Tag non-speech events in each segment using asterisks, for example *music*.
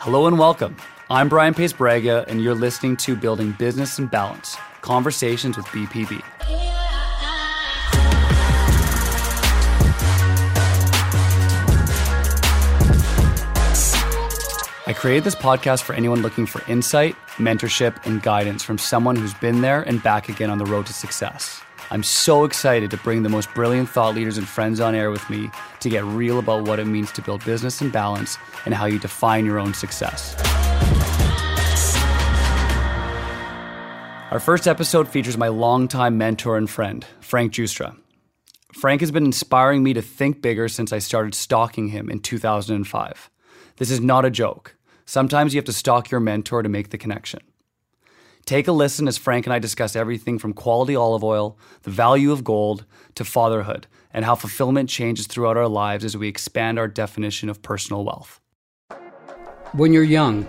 Hello and welcome. I'm Brian Paes-Braga, and you're listening to Building Business and Balance Conversations with BPB. I created this podcast for anyone looking for insight, mentorship, and guidance from someone who's been there and back again on the road to success. I'm so excited to bring the most brilliant thought leaders and friends on air with me to get real about what it means to build business and balance and how you define your own success. Our first episode features my longtime mentor and friend, Frank Giustra. Frank has been inspiring me to think bigger since I started stalking him in 2005. This is not a joke. Sometimes you have to stalk your mentor to make the connection. Take a listen as Frank and I discuss everything from quality olive oil, the value of gold, to fatherhood, and how fulfillment changes throughout our lives as we expand our definition of personal wealth. When you're young,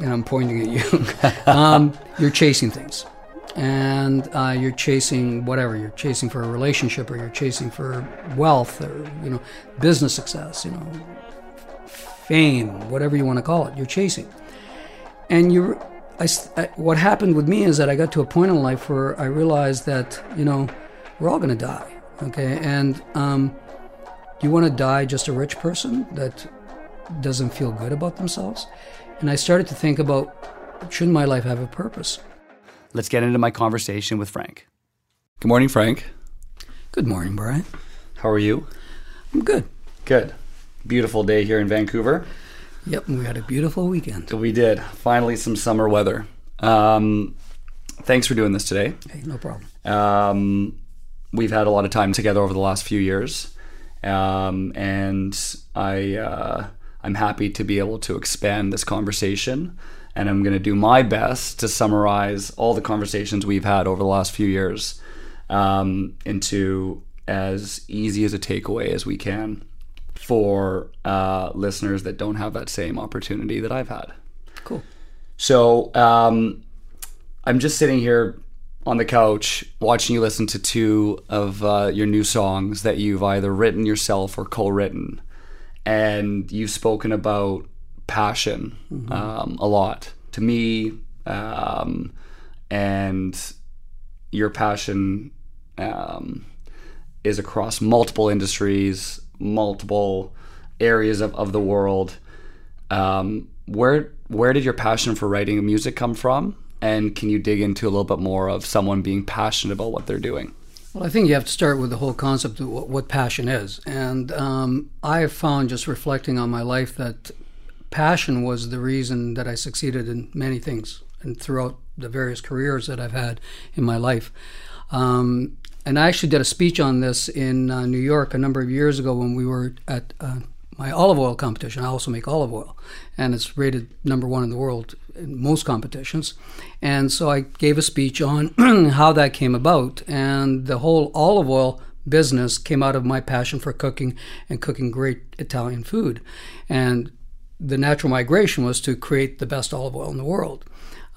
and I'm pointing at you, *laughs* um, you're chasing things. And uh, you're chasing whatever you're chasing for a relationship, or you're chasing for wealth, or you know, business success. You know, fame, whatever you want to call it, you're chasing. And you, I, I, what happened with me is that I got to a point in life where I realized that you know we're all going to die, okay? And um, you want to die just a rich person that doesn't feel good about themselves? And I started to think about shouldn't my life have a purpose? Let's get into my conversation with Frank. Good morning, Frank. Good morning, Brian. How are you? I'm good. Good beautiful day here in Vancouver. Yep, we had a beautiful weekend. We did. Finally, some summer weather. Um, thanks for doing this today. Hey, no problem. Um, we've had a lot of time together over the last few years, um, and I uh, I'm happy to be able to expand this conversation. And I'm going to do my best to summarize all the conversations we've had over the last few years um, into as easy as a takeaway as we can for uh, listeners that don't have that same opportunity that I've had. Cool. So um, I'm just sitting here on the couch watching you listen to two of uh, your new songs that you've either written yourself or co-written, and you've spoken about passion mm-hmm. um, a lot to me, um, and your passion um, is across multiple industries multiple areas of, of the world. Um, where where did your passion for writing music come from? And can you dig into a little bit more of someone being passionate about what they're doing? Well, I think you have to start with the whole concept of what, what passion is. And um, I have found just reflecting on my life that passion was the reason that I succeeded in many things and throughout the various careers that I've had in my life. Um, and I actually did a speech on this in uh, New York a number of years ago when we were at uh, my olive oil competition. I also make olive oil, and it's rated number one in the world in most competitions. And so I gave a speech on *clears throat* how that came about, and the whole olive oil business came out of my passion for cooking and cooking great Italian food. And the natural migration was to create the best olive oil in the world.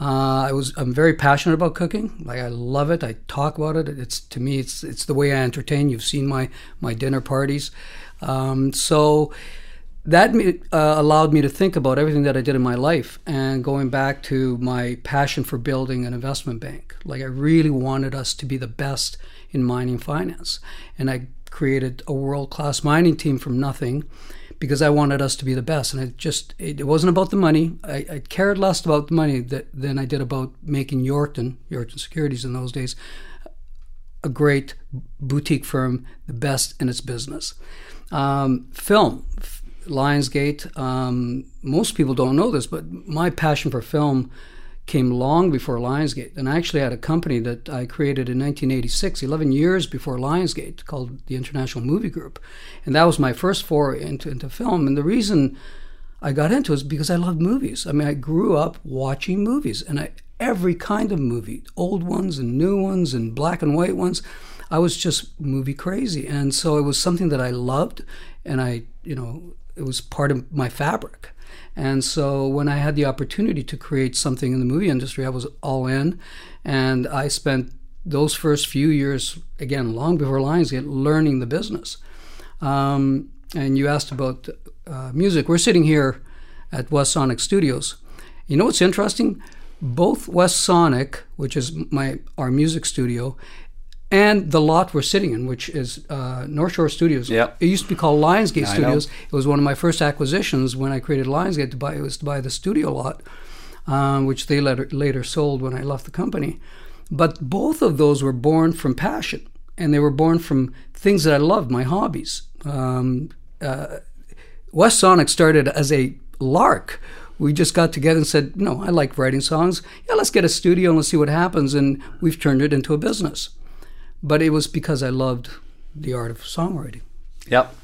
Uh, I was I'm very passionate about cooking. Like I love it. I talk about it. It's to me it's it's the way I entertain. You've seen my my dinner parties. Um, so that uh, allowed me to think about everything that I did in my life and going back to my passion for building an investment bank. Like I really wanted us to be the best in mining finance, and I created a world class mining team from nothing because I wanted us to be the best. And it just it, wasn't about the money. I, I, cared less about the money that, than I did about making Yorkton, Yorkton Securities in those days, a great boutique firm, the best in its business. Um, film, Lionsgate. Um, most people don't know this, but my passion for film came long before Lionsgate. And I actually had a company that I created in 1986, 11 years before Lionsgate, called the International Movie Group. And that was my first foray into, into film. And the reason I got into it is because I loved movies. I mean, I grew up watching movies, and I, every kind of movie, old ones and new ones and black and white ones. I was just movie crazy. And so it was something that I loved, and I, you know, it was part of my fabric. And so when I had the opportunity to create something in the movie industry, I was all in. And I spent those first few years, again, long before Lionsgate, learning the business. Um, and you asked about uh, music. We're sitting here at West Sonic Studios. You know what's interesting? Both West Sonic, which is my our music studio, and the lot we're sitting in, which is uh, North Shore Studios. Yep. It used to be called Lionsgate I know. Studios. It was one of my first acquisitions when I created Lionsgate to buy. It was to buy the studio lot, um, which they later, later sold when I left the company. But both of those were born from passion, and they were born from things that I loved, my hobbies. Um, uh, West Sonic started as a lark. We just got together and said, "No, I like writing songs. Yeah, let's get a studio and let's see what happens." And we've turned it into a business. But it was because I loved the art of songwriting. Yep.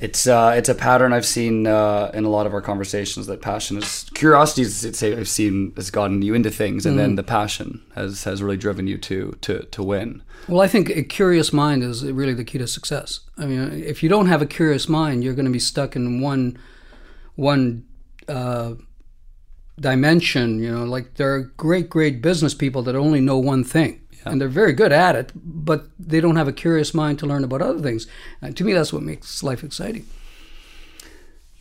It's uh, it's a pattern I've seen uh, in a lot of our conversations that passion is curiosity. Is it's, I've seen has gotten you into things, and then the passion has has really driven you to to to win. Well, I think a curious mind is really the key to success. I mean, if you don't have a curious mind, you're going to be stuck in one one uh, dimension. You know, like there are great, great business people that only know one thing, and they're very good at it, but they don't have a curious mind to learn about other things. And to me, that's what makes life exciting.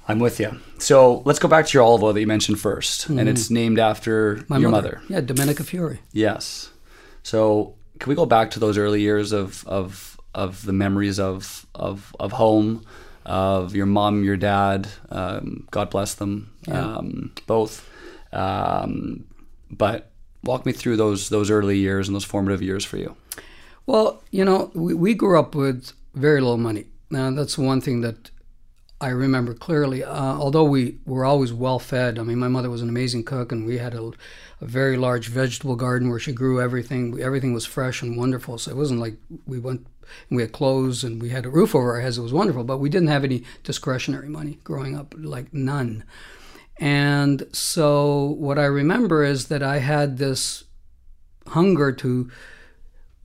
I'm with you. So let's go back to your olive oil that you mentioned 1st and it's named after My your mother. yeah, Domenica Fiore. Yes. So can we go back to those early years of of of the memories of of of home, of your mom, your dad? Um, God bless them, um, both. Um, but walk me through those those early years and those formative years for you. Well, you know, we, we grew up with very little money. Now, that's one thing that I remember clearly. Uh, although we were always well fed, I mean, my mother was an amazing cook, and we had a, a very large vegetable garden where she grew everything. Everything was fresh and wonderful. So it wasn't like we went and we had clothes and we had a roof over our heads. It was wonderful, but we didn't have any discretionary money growing up, like none. And so what I remember is that I had this hunger to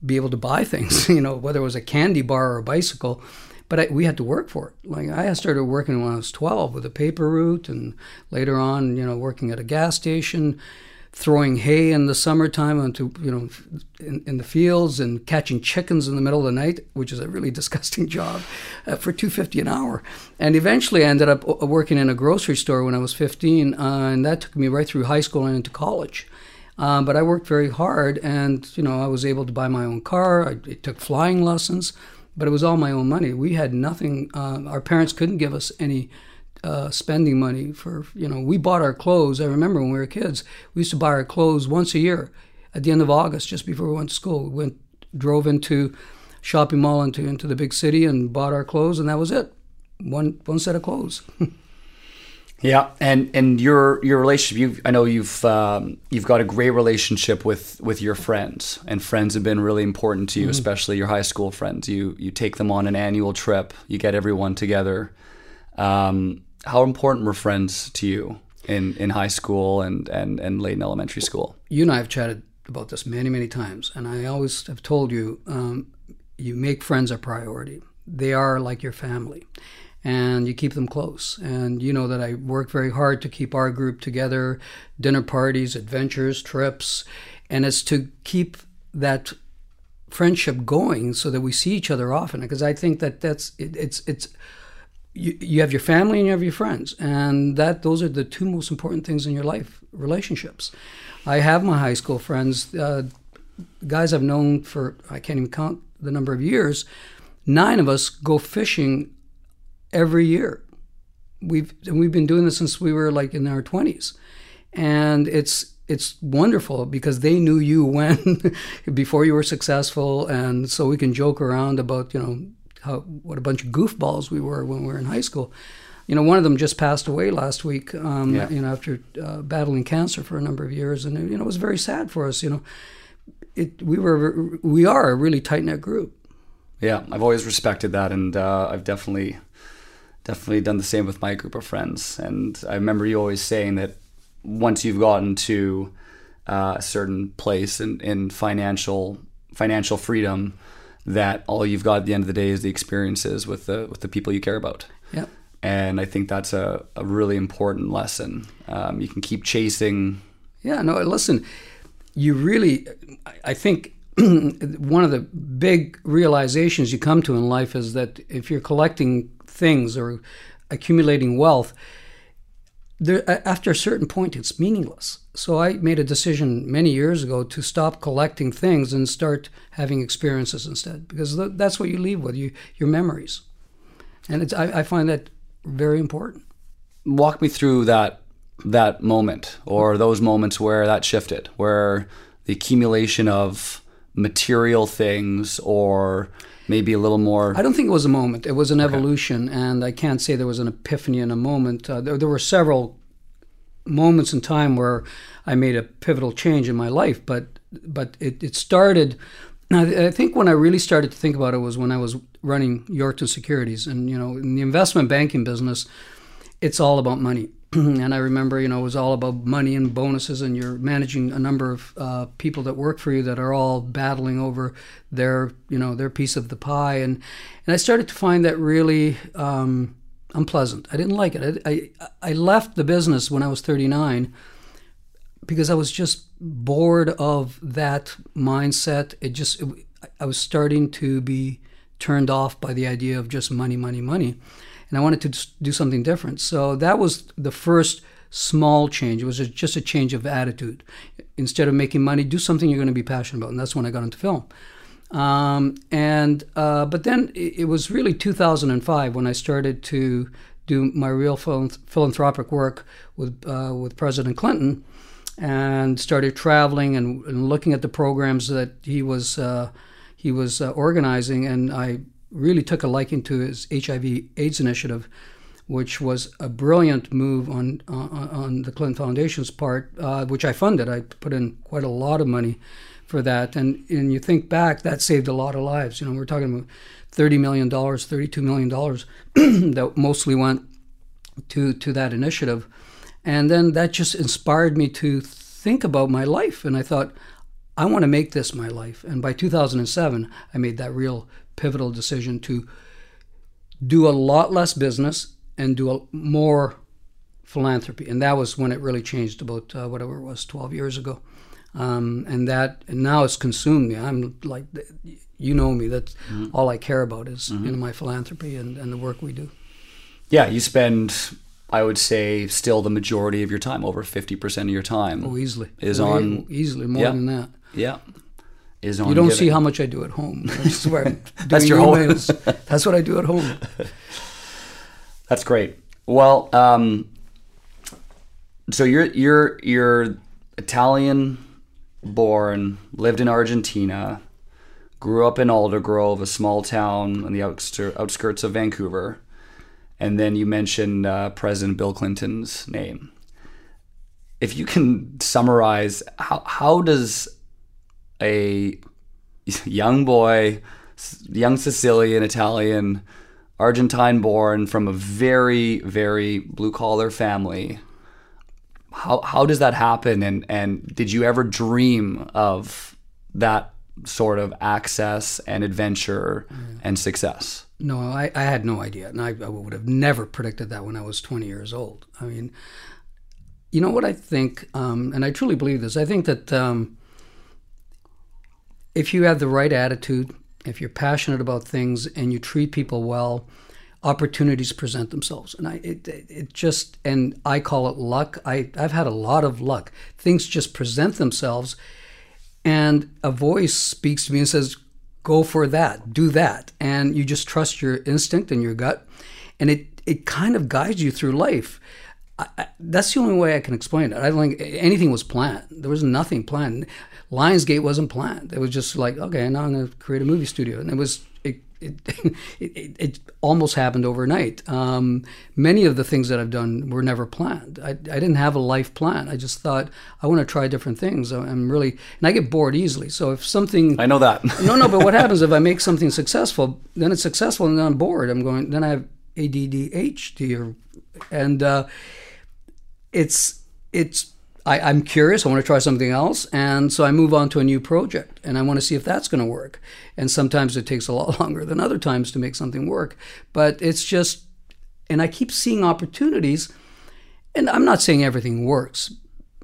be able to buy things, *laughs* you know, whether it was a candy bar or a bicycle. But I, we had to work for it. Like I started working when I was 12 with a paper route, and later on, you know, working at a gas station, throwing hay in the summertime onto, you know, in, in the fields and catching chickens in the middle of the night, which is a really *laughs* disgusting job, uh, for 250 an hour. And eventually, I ended up uh, working in a grocery store when I was 15, uh, and that took me right through high school and into college. Um, but I worked very hard, and you know I was able to buy my own car. I, took flying lessons, but it was all my own money. We had nothing. Uh, our parents couldn't give us any uh, spending money for you know. We bought our clothes. I remember when we were kids, we used to buy our clothes once a year at the end of August, just before we went to school. We went drove into shopping mall into into the big city and bought our clothes, and that was it. One one set of clothes. *laughs* Yeah, and and your your relationship. You, I know you've um, you've got a great relationship with with your friends, and friends have been really important to you, especially your high school friends. You you take them on an annual trip. You get everyone together. Um, how important were friends to you in, in high school and, and, and late in elementary school? you and I have chatted about this many, many times, and I always have told you, um, you make friends a priority. They are like your family, and you keep them close. And you know that I work very hard to keep our group together, dinner parties, adventures, trips, and it's to keep that friendship going so that we see each other often. Because I think that that's it, it's it's you, you have your family and you have your friends and that those are the two most important things in your life relationships. I have my high school friends uh, guys i've known for i can't even count the number of years nine of us go fishing every year. We've and we've been doing this since we were like in our 20s and it's it's wonderful because they knew you *laughs* when before you were successful and so we can joke around about you know how what a bunch of goofballs we were when we were in high school. You know one of them just passed away last week um, Yeah. you know after uh, battling cancer for a number of years. And you know it was very sad for us you know. It we were we are a really tight knit group. Yeah, I've always respected that, and uh, I've definitely, definitely done the same with my group of friends. And I remember you always saying that once you've gotten to uh, a certain place in, in financial financial freedom, that all you've got at the end of the day is the experiences with the with the people you care about. yeah And I think that's a, a really important lesson. Um, you can keep chasing. Yeah, no, listen, you really, I- think *clears throat* one of the big realizations you come to in life is that if you're collecting things or accumulating wealth, there, after a certain point, it's meaningless. So I made a decision many years ago to stop collecting things and start having experiences instead, because that's what you leave with you your memories, and it's I, I find that very important. Walk me through that that moment or those moments where that shifted, where the accumulation of material things or maybe a little more. I don't think it was a moment. It was an okay. evolution, and I can't say there was an epiphany in a moment. Uh, there, there, were several moments in time where I made a pivotal change in my life, but but it, it started. I think when I really started to think about it was when I was running Yorkton Securities, and you know, in the investment banking business, it's all about money. *clears throat* and I remember, you know, it was all about money and bonuses, and you're managing a number of uh, people that work for you that are all battling over their, you know, their piece of the pie, and and I started to find that really um, unpleasant. I didn't like it. I, I I left the business when I was 39 because I was just bored of that mindset. It just it, I was starting to be turned off by the idea of just money, money, money and I wanted to do something different. So that was the first small change. It was just a change of attitude. Instead of making money, do something you're going to be passionate about, and that's when I got into film. Um, and uh, but then it, was really 2005 when I started to do my real philanthropic work with uh, with President Clinton, and started traveling and, and, looking at the programs that he was uh, he was uh, organizing, and I really took a liking to his HIV/AIDS initiative, which was a brilliant move on on, on the Clinton Foundation's part, uh, which I funded. I put in quite a lot of money for that, and and you think back, that saved a lot of lives. You know, we're talking about thirty million dollars, thirty-two million dollars *clears throat* that mostly went to to that initiative, and then that just inspired me to think about my life, and I thought. I want to make this my life. And by 2007, I made that real pivotal decision to do a lot less business and do a, more philanthropy. And that was when it really changed about uh, whatever it was, 12 years ago. Um, and that and now it's consumed me. I'm like, you know me. That's mm-hmm. all I care about is mm-hmm. you know my philanthropy and, and the work we do. Yeah, you spend, I would say, still the majority of your time, over fifty percent of your time. Oh, easily is oh, on easily more yeah, than that. Yeah, is on. You don't giving. see how much I do at home. *laughs* That's where I'm That's your emails. home. *laughs* That's what I do at home. *laughs* That's great. Well, um, so you're you're you're Italian born, lived in Argentina, grew up in Aldergrove, a small town on the outskirts of Vancouver, and then you mentioned uh, President Bill Clinton's name. If you can summarize, how how does a young boy, young Sicilian, Italian, Argentine born from a very, very blue collar family. How, how does that happen? And, and did you ever dream of that sort of access and adventure and success? No, I, I had no idea. And I, I would have never predicted that when I was 20 years old. I mean, you know what I think, um, and I truly believe this, I think that um, if you have the right attitude, if you're passionate about things and you treat people well, opportunities present themselves. And I, it, it just, and I call it luck. I, I've had a lot of luck. Things just present themselves, and a voice speaks to me and says, "Go for that, do that," and you just trust your instinct and your gut, and it it kind of guides you through life. I, I, that's the only way I can explain it. I don't think anything was planned. There was nothing planned. Lionsgate wasn't planned. It was just like, okay, now I'm going to create a movie studio, and it was it it, it, almost happened overnight. Um, many of the things that I've done were never planned. I, I didn't have a life plan. I just thought I want to try different things. I'm really and I get bored easily. So if something I know that no no, but what *laughs* happens if I make something successful? Then it's successful, and then I'm bored. I'm going. Then I have ADDHD or and uh, it's it's I, am curious. I want to try something else, and so I move on to a new project, and I want to see if that's going to work. And sometimes it takes a lot *laughs* longer than other times to make something work, but it's just, and I keep seeing opportunities, and I'm not saying everything works,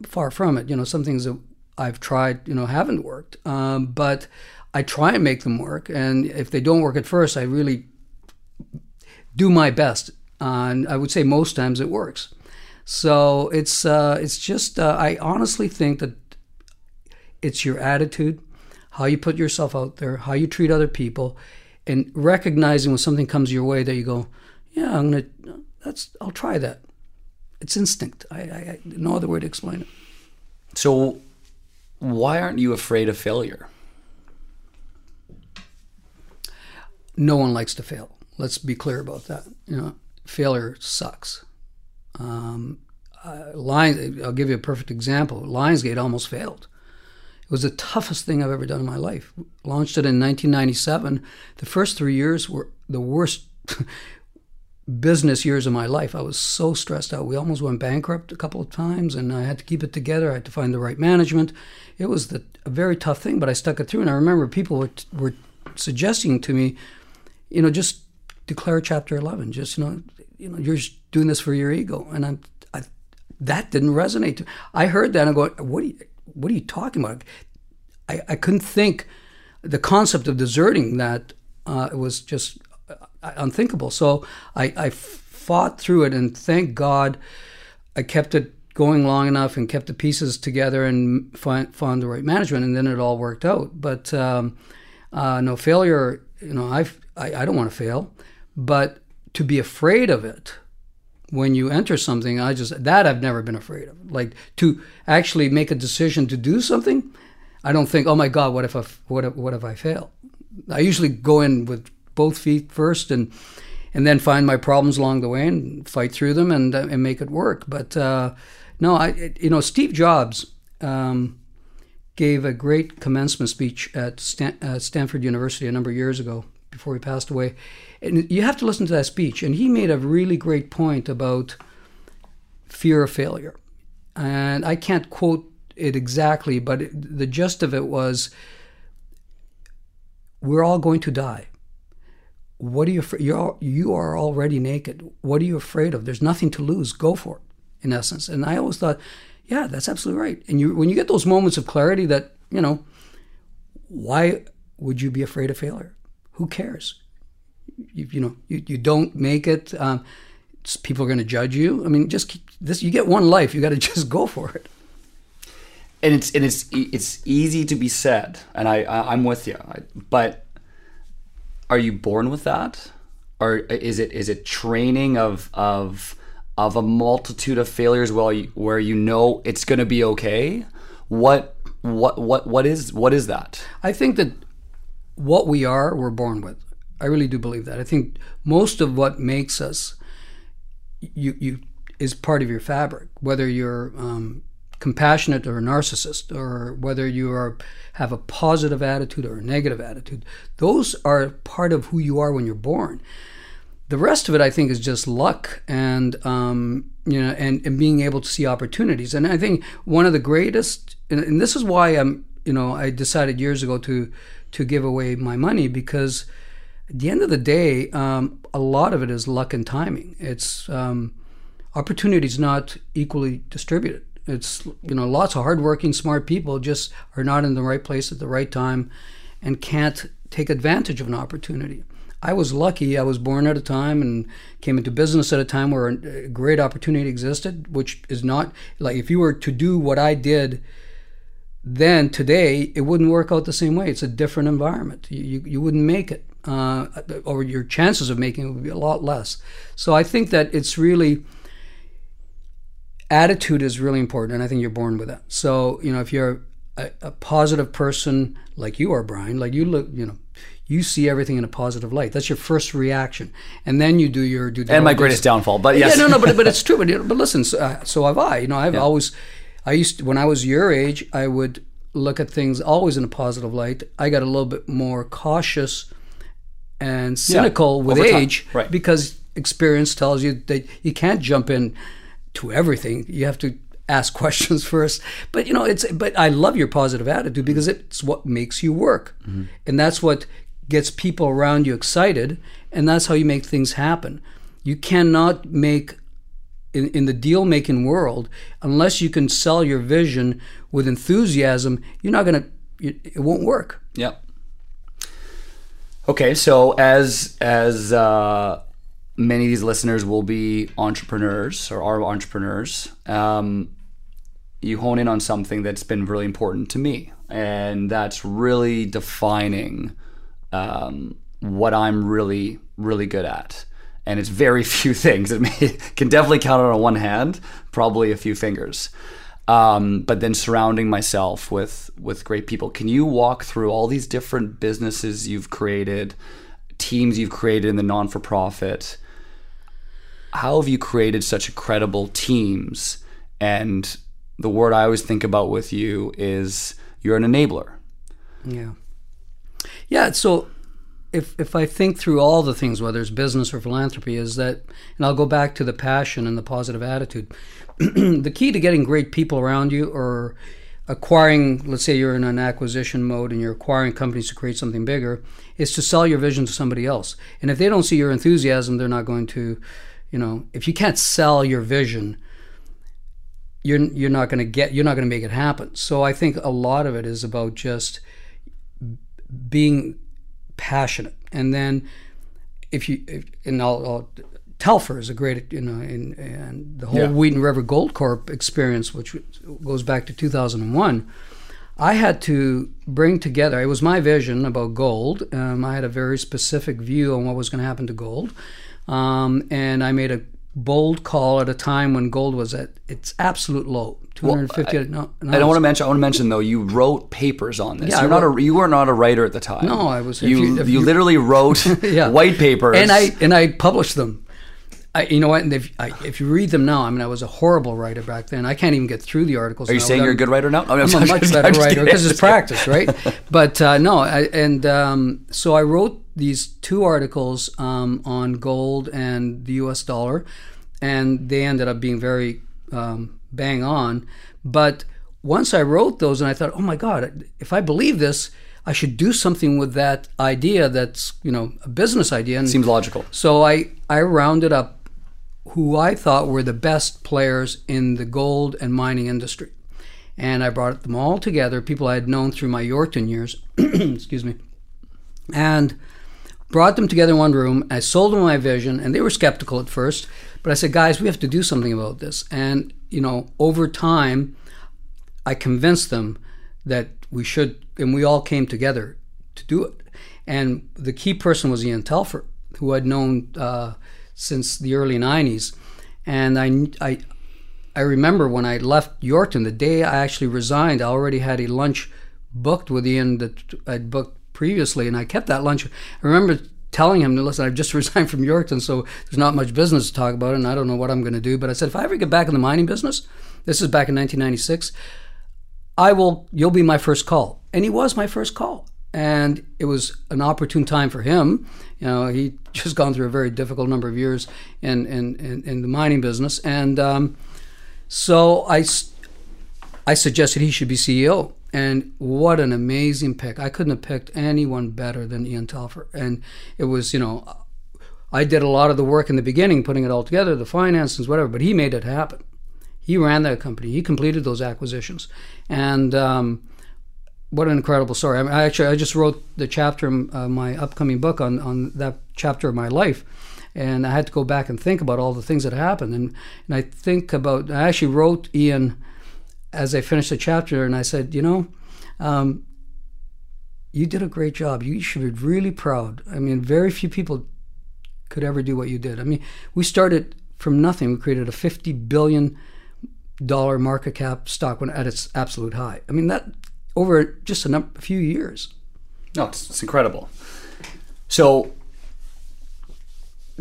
far from it. You know, some things that I've tried, you know, haven't worked, um, but I try and make them work, and if they don't work at first, I really do my best. Uh, and I would say most times it works. So it's uh, it's just uh, I honestly think that it's your attitude, how you put yourself out there, how you treat other people, and recognizing when something comes your way that you go, yeah, I'm gonna that's I'll try that. It's instinct. I, I, I no other way to explain it. So, why aren't you afraid of failure? No one likes to fail. Let's be clear about that. You know, failure sucks. Um, uh, Lions, I'll give you a perfect example. Lionsgate almost failed. It was the toughest thing I've ever done in my life. Launched it in 1997. The first three years were the worst *laughs* business years of my life. I was so stressed out. We almost went bankrupt a couple of times, and I had to keep it together. I had to find the right management. It was the, a very tough thing, but I stuck it through. And I remember people were, were suggesting to me, you know, just declare Chapter 11. Just you know, you know, you're doing this for your ego, and I'm. I, that didn't resonate. I heard that and I go, what are you, what are you talking about? I, I couldn't think. The concept of deserting that uh, was just unthinkable. So I, I fought through it, and thank God I kept it going long enough and kept the pieces together and find, found the right management, and then it all worked out. But um, uh, no failure, you know, I've, I, I don't want to fail, but to be afraid of it when you enter something, I just that I've never been afraid of. Like to actually make a decision to do something, I don't think, oh my God, what if I, what if, what if I fail? I usually go in with both feet first and and then find my problems along the way and fight through them and and make it work. But uh, no, I you know Steve Jobs um, gave a great commencement speech at Stan- uh, Stanford University a number of years ago before he passed away, and you have to listen to that speech. And he made a really great point about fear of failure, and I can't quote it exactly, but it, the gist of it was. We're all going to die what are you afraid? You're you are already naked. What are you afraid of? There's nothing to lose. Go for it. In essence, and I always thought, yeah, that's absolutely right. And you when you get those moments of clarity that you know, why would you be afraid of failure? Who cares? You, you know, you, you don't make it. Um, people are going to judge you. I mean, just keep, this. You get one life. You got to *laughs* just go for it. And it's and it's it's easy to be said, and I, I I'm with you, but are you born with that or is it is it training of of of a multitude of failures while you, where you know it's going to be okay what what what what is what is that i think that what we are we're born with. I really do believe that. I think most of what makes us you you is part of your fabric whether you're um, compassionate or a narcissist or whether you are have a positive attitude or a negative attitude. Those are part of who you are when you're born. The rest of it i think is just luck and um, you know and, and being able to see opportunities. And i think one of the greatest and, and this is why i'm you know i decided years ago to to give away my money because at the end of the day um, a lot of it is luck and timing it's um, opportunities not equally distributed it's you know lots of hardworking, smart people just are not in the right place at the right time, and can't take advantage of an opportunity. I was lucky. I was born at a time and came into business at a time where a great opportunity existed, which is not like if you were to do what I did then today, it wouldn't work out the same way. It's a different environment. You, you, you wouldn't make it, uh, or your chances of making it would be a lot less. So I think that it's really attitude is really important, and I think you're born with that. So you know, if you're a, a, positive person like you are, Brian, like you look, you know, you see everything in a positive light. That's your first reaction, and then you do your do. And my greatest downfall, but yes, yeah, no, no, but but it's *laughs* true. But but listen, so, uh, so have I. You know, I've yeah. always, I used to, when I was your age, I would look at things always in a positive light. I got a little bit more cautious and cynical yeah, with age right. because experience tells you that you can't jump in to everything. You have to ask *laughs* questions first. But you know, it's but I love your positive attitude because it's what makes you work. Mm-hmm. And that's what gets people around you excited and that's how you make things happen. You cannot make in, in the deal making world unless you can sell your vision with enthusiasm, you're not going to it won't work. Yep. Okay, so as as uh many of these listeners will be entrepreneurs or are entrepreneurs. Um, you hone in on something that's been really important to me, and that's really defining um, what I'm really, really good at. And it's very *laughs* few things. It may, can definitely count on one hand, probably a few fingers. Um, but then surrounding myself with with great people. Can you walk through all these different businesses you've created, teams you've created in the non for profit? How have you created such incredible teams? And the word I always think about with you is you're an enabler. Yeah. Yeah. So if if I think through all the things, whether it's business or philanthropy, is that, and I'll go back to the passion and the positive attitude. *clears throat* the key to getting great people around you or acquiring, let's say you're in an acquisition mode and you're acquiring companies to create something bigger, is to sell your vision to somebody else. And if they don't see your enthusiasm, they're not going to, you know, if you can't sell your vision, you're you're not going to get you're not going to make it happen. So I think a lot of it is about just being passionate, and then if you if, and I'll, I'll Telfer is a great, you know, and, and the whole yeah. Wheaton River Gold Corp experience, which goes back to 2001. I had to bring together, it was my vision about gold. Um, I had a very specific view on what was going to happen to gold. Um, and I made a bold call at a time when gold was at its absolute low. 250 well, I, no, no, I don't want to mention I want to mention though you wrote papers on this. Yeah, You're not a you were not a writer at the time. No, I was you you, you, literally wrote *laughs* yeah. white papers. And I and I published them. I, you know what? If, I, if you read them now, I mean, I was a horrible writer back then. I can't even get through the articles. Are you saying you're a good writer now? I'm, I'm a much better writer because it's practice, right? *laughs* but uh, no, I, and um, so I wrote these two articles um, on gold and the U.S. dollar, and they ended up being very um, bang on. But once I wrote those, and I thought, oh my God, if I believe this, I should do something with that idea. That's you know a business idea. And Seems logical. So I I rounded up who I thought were the best players in the gold and mining industry. And I brought them all together, people I had known through my Yorkton years, *clears throat* excuse me, and brought them together in one room. I sold them my vision, and they were skeptical at first, but I said, guys, we have to do something about this. And, you know, over time, I convinced them that we should, and we all came together to do it. And the key person was Ian Telfer, who I'd known uh, since the early 90s. And I, I, I remember when I left Yorkton, the day I actually resigned, I already had a lunch booked with Ian that I'd booked previously, and I kept that lunch. I remember telling him, listen, I've just *laughs* resigned from Yorkton, so there's not much business to talk about, and I don't know what I'm going to do. But I said, if I ever get back in the mining business, this is back in 1996, I will, you'll be my first call. And he was my first call and it was an opportune time for him. You know, he *laughs* just gone through a very difficult number of years in in, in, in the mining business, and um, so I I suggested he should be CEO. And what an amazing pick! I couldn't have picked anyone better than Ian Telfer. And it was, you know, I did a lot of the work in the beginning, putting it all together, the finances, whatever. But he made it happen. He ran that company. He completed those acquisitions, and um, what an incredible story! I, mean, I actually I just wrote the chapter uh, my upcoming book on on that chapter of my life, and I had to go back and think about all the things that happened, and and I think about I actually wrote Ian as I finished the chapter, and I said, you know. Um, you did a great job. You should be really proud. I mean, very few people could ever do what you did. I mean, we started from nothing. We created a fifty billion dollar market cap stock when at its absolute high. I mean, that over just a, few years. No, it's, it's incredible. So,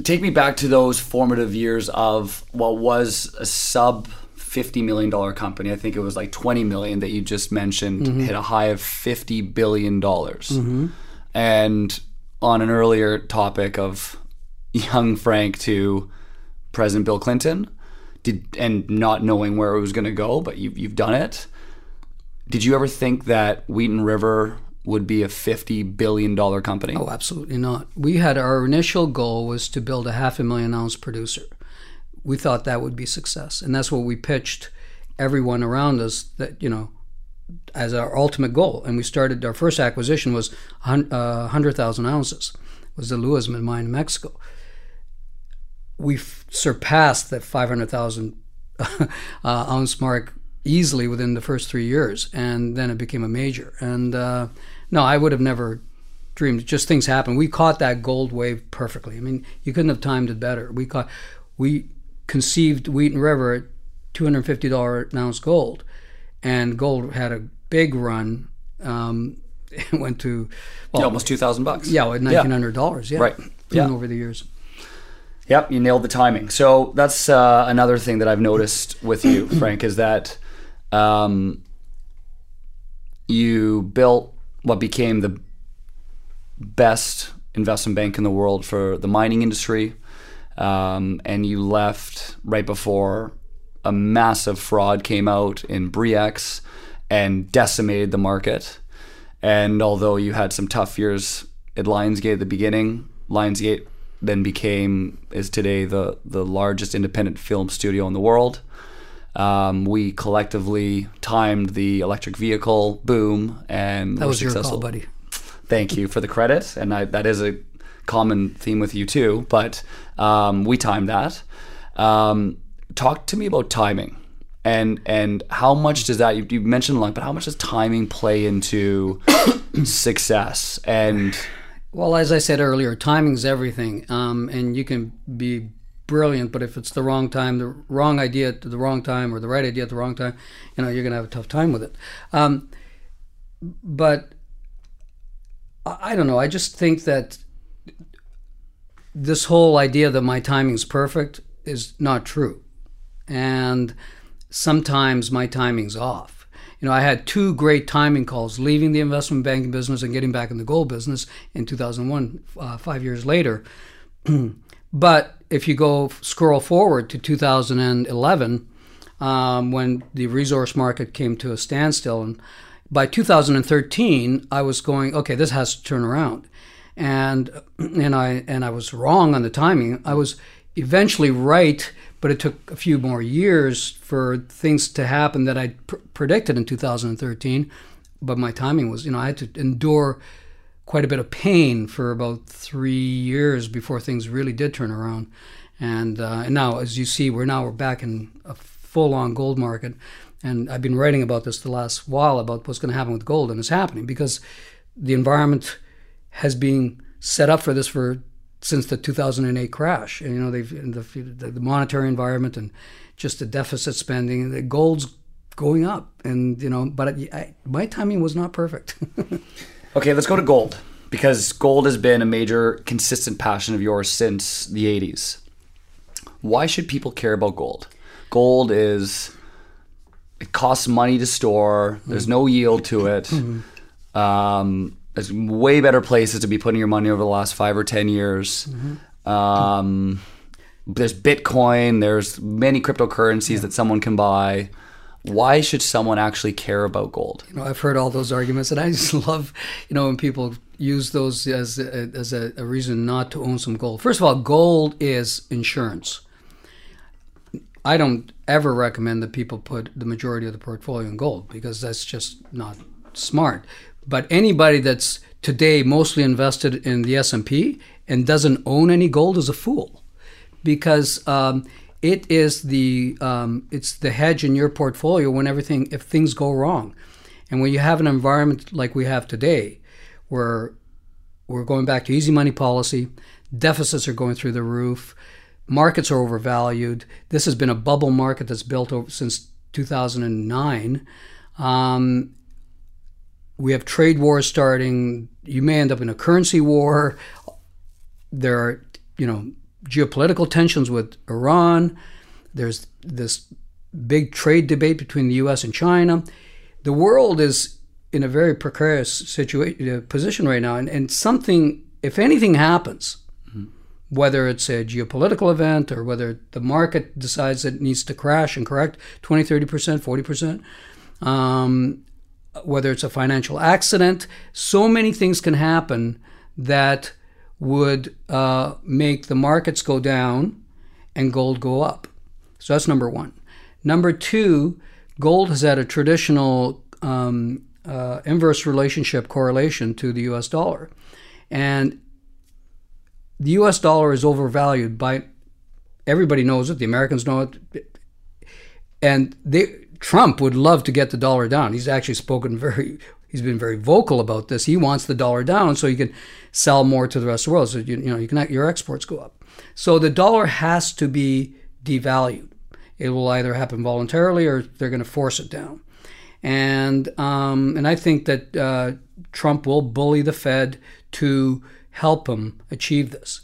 take me back to those formative years of what was a sub $50 million company. I think it was like 20 million that you just mentioned, mm-hmm. hit a high of $50 billion. Mm-hmm. And on an earlier topic of young Frank to President Bill Clinton, did and not knowing where it was going to go, but you, you've done it. Did you ever think that Wheaton River would be a fifty billion dollar company? Oh, absolutely not. We had our initial goal was to build a half a million ounce producer. We thought that would be success, and that's what we pitched everyone around us. That you know, as our ultimate goal. And we started our first acquisition was uh, hundred thousand ounces. Was the Luismin mine in Mexico. we've surpassed that 500,000 *laughs* uh, ounce mark easily within the first three years, and then it became a major. And uh, no, I would have never dreamed. Just things happen. We caught that gold wave perfectly. I mean, you couldn't have timed it better. We caught, we conceived Wheaton River at two hundred fifty dollar an ounce gold, and gold had a big run. Um, *laughs* it went to well, yeah, almost two thousand bucks. Yeah, nineteen hundred dollars. Yeah, right. Yeah, over the years. Yep, you nailed the timing. So that's uh, another thing that I've noticed with you, Frank, is that um, you built what became the best investment bank in the world for the mining industry, um, and you left right before a massive fraud came out in Bre-X and decimated the market. And although you had some tough years at Lionsgate at the beginning, Lionsgate then became is today the the largest independent film studio in the world. Um, we collectively timed the electric vehicle boom, and that was successful. your call, buddy. Thank you for the credit, and I, that is a common theme with you too. But um, we timed that. Um, talk to me about timing, and and how much does that you, you mentioned long, but how much does timing play into *coughs* success and well, as I said earlier, timing's everything, um, and you can be brilliant, but if it's the wrong time, the wrong idea at the wrong time, or the right idea at the wrong time, you know, you're going to have a tough time with it. Um, but I don't know. I just think that this whole idea that my timing's perfect is not true, and sometimes my timing's off you know, I had two great timing calls leaving the investment banking business and getting back in the gold business in 2001, uh, five years later. *clears throat* but if you go scroll forward to 2011, um, when the resource market came to a standstill, and by 2013, I was going, okay, this has to turn around, and and I and I was wrong on the timing. I was eventually right but it took a few more years for things to happen that I pr- predicted in 2013. But my timing was, you know, I had to endure quite a bit of pain for about three years before things really did turn around. And, uh, and now, as you see, we're now we're back in a full-on gold market. And I've been writing about this the last while about what's going to happen with gold, and it's happening because the environment has been set up for this for since the 2008 crash. And, you know, they've the, the monetary environment and just the deficit spending. The gold's going up, and you know, but I, my timing was not perfect. *laughs* okay, let's go to gold because gold has been a major consistent passion of yours since the 80s. Why should people care about gold? Gold is it costs money to store. There's no yield to it. *laughs* Mm-hmm. Um, there's way better places to be putting your money over the last five or ten years. Mm-hmm. Um, there's Bitcoin. There's many cryptocurrencies yeah. that someone can buy. Why should someone actually care about gold? You know, I've heard all those arguments, and I just *laughs* love, you know, when people use those as a, as a, a reason not to own some gold. First of all, gold is insurance. I don't ever recommend that people put the majority of the portfolio in gold because that's just not smart. But anybody that's today mostly invested in the S&P and doesn't own any gold is a fool, because um, it is the um, it's the hedge in your portfolio when everything if things go wrong, and when you have an environment like we have today, where we're going back to easy money policy, deficits are going through the roof, markets are overvalued. This has been a bubble market that's built over since 2009. Um, we have trade wars starting. You may end up in a currency war. There are, you know, geopolitical tensions with Iran. There's this big trade debate between the U.S. and China. The world is in a very precarious situation uh, position right now, and, and something, if anything happens, mm-hmm. whether it's a geopolitical event or whether the market decides it needs to crash and correct 20, 30 percent, 40 percent, um, whether it's a financial accident. So many things can happen that would uh, make the markets go down and gold go up. So that's number one. Number two, gold has had a traditional um, uh, inverse relationship correlation to the US dollar. And the US dollar is overvalued by Everybody knows it. The Americans know it, and they Trump would love to get the dollar down. He's actually spoken *laughs* very. He's been very vocal about this. He wants the dollar down so he can sell more to the rest of the world. So you, you know you can your exports go up. So the dollar has to be devalued. It will either happen voluntarily or they're going to force it down. And um, and I think that uh, Trump will bully the Fed to help him achieve this.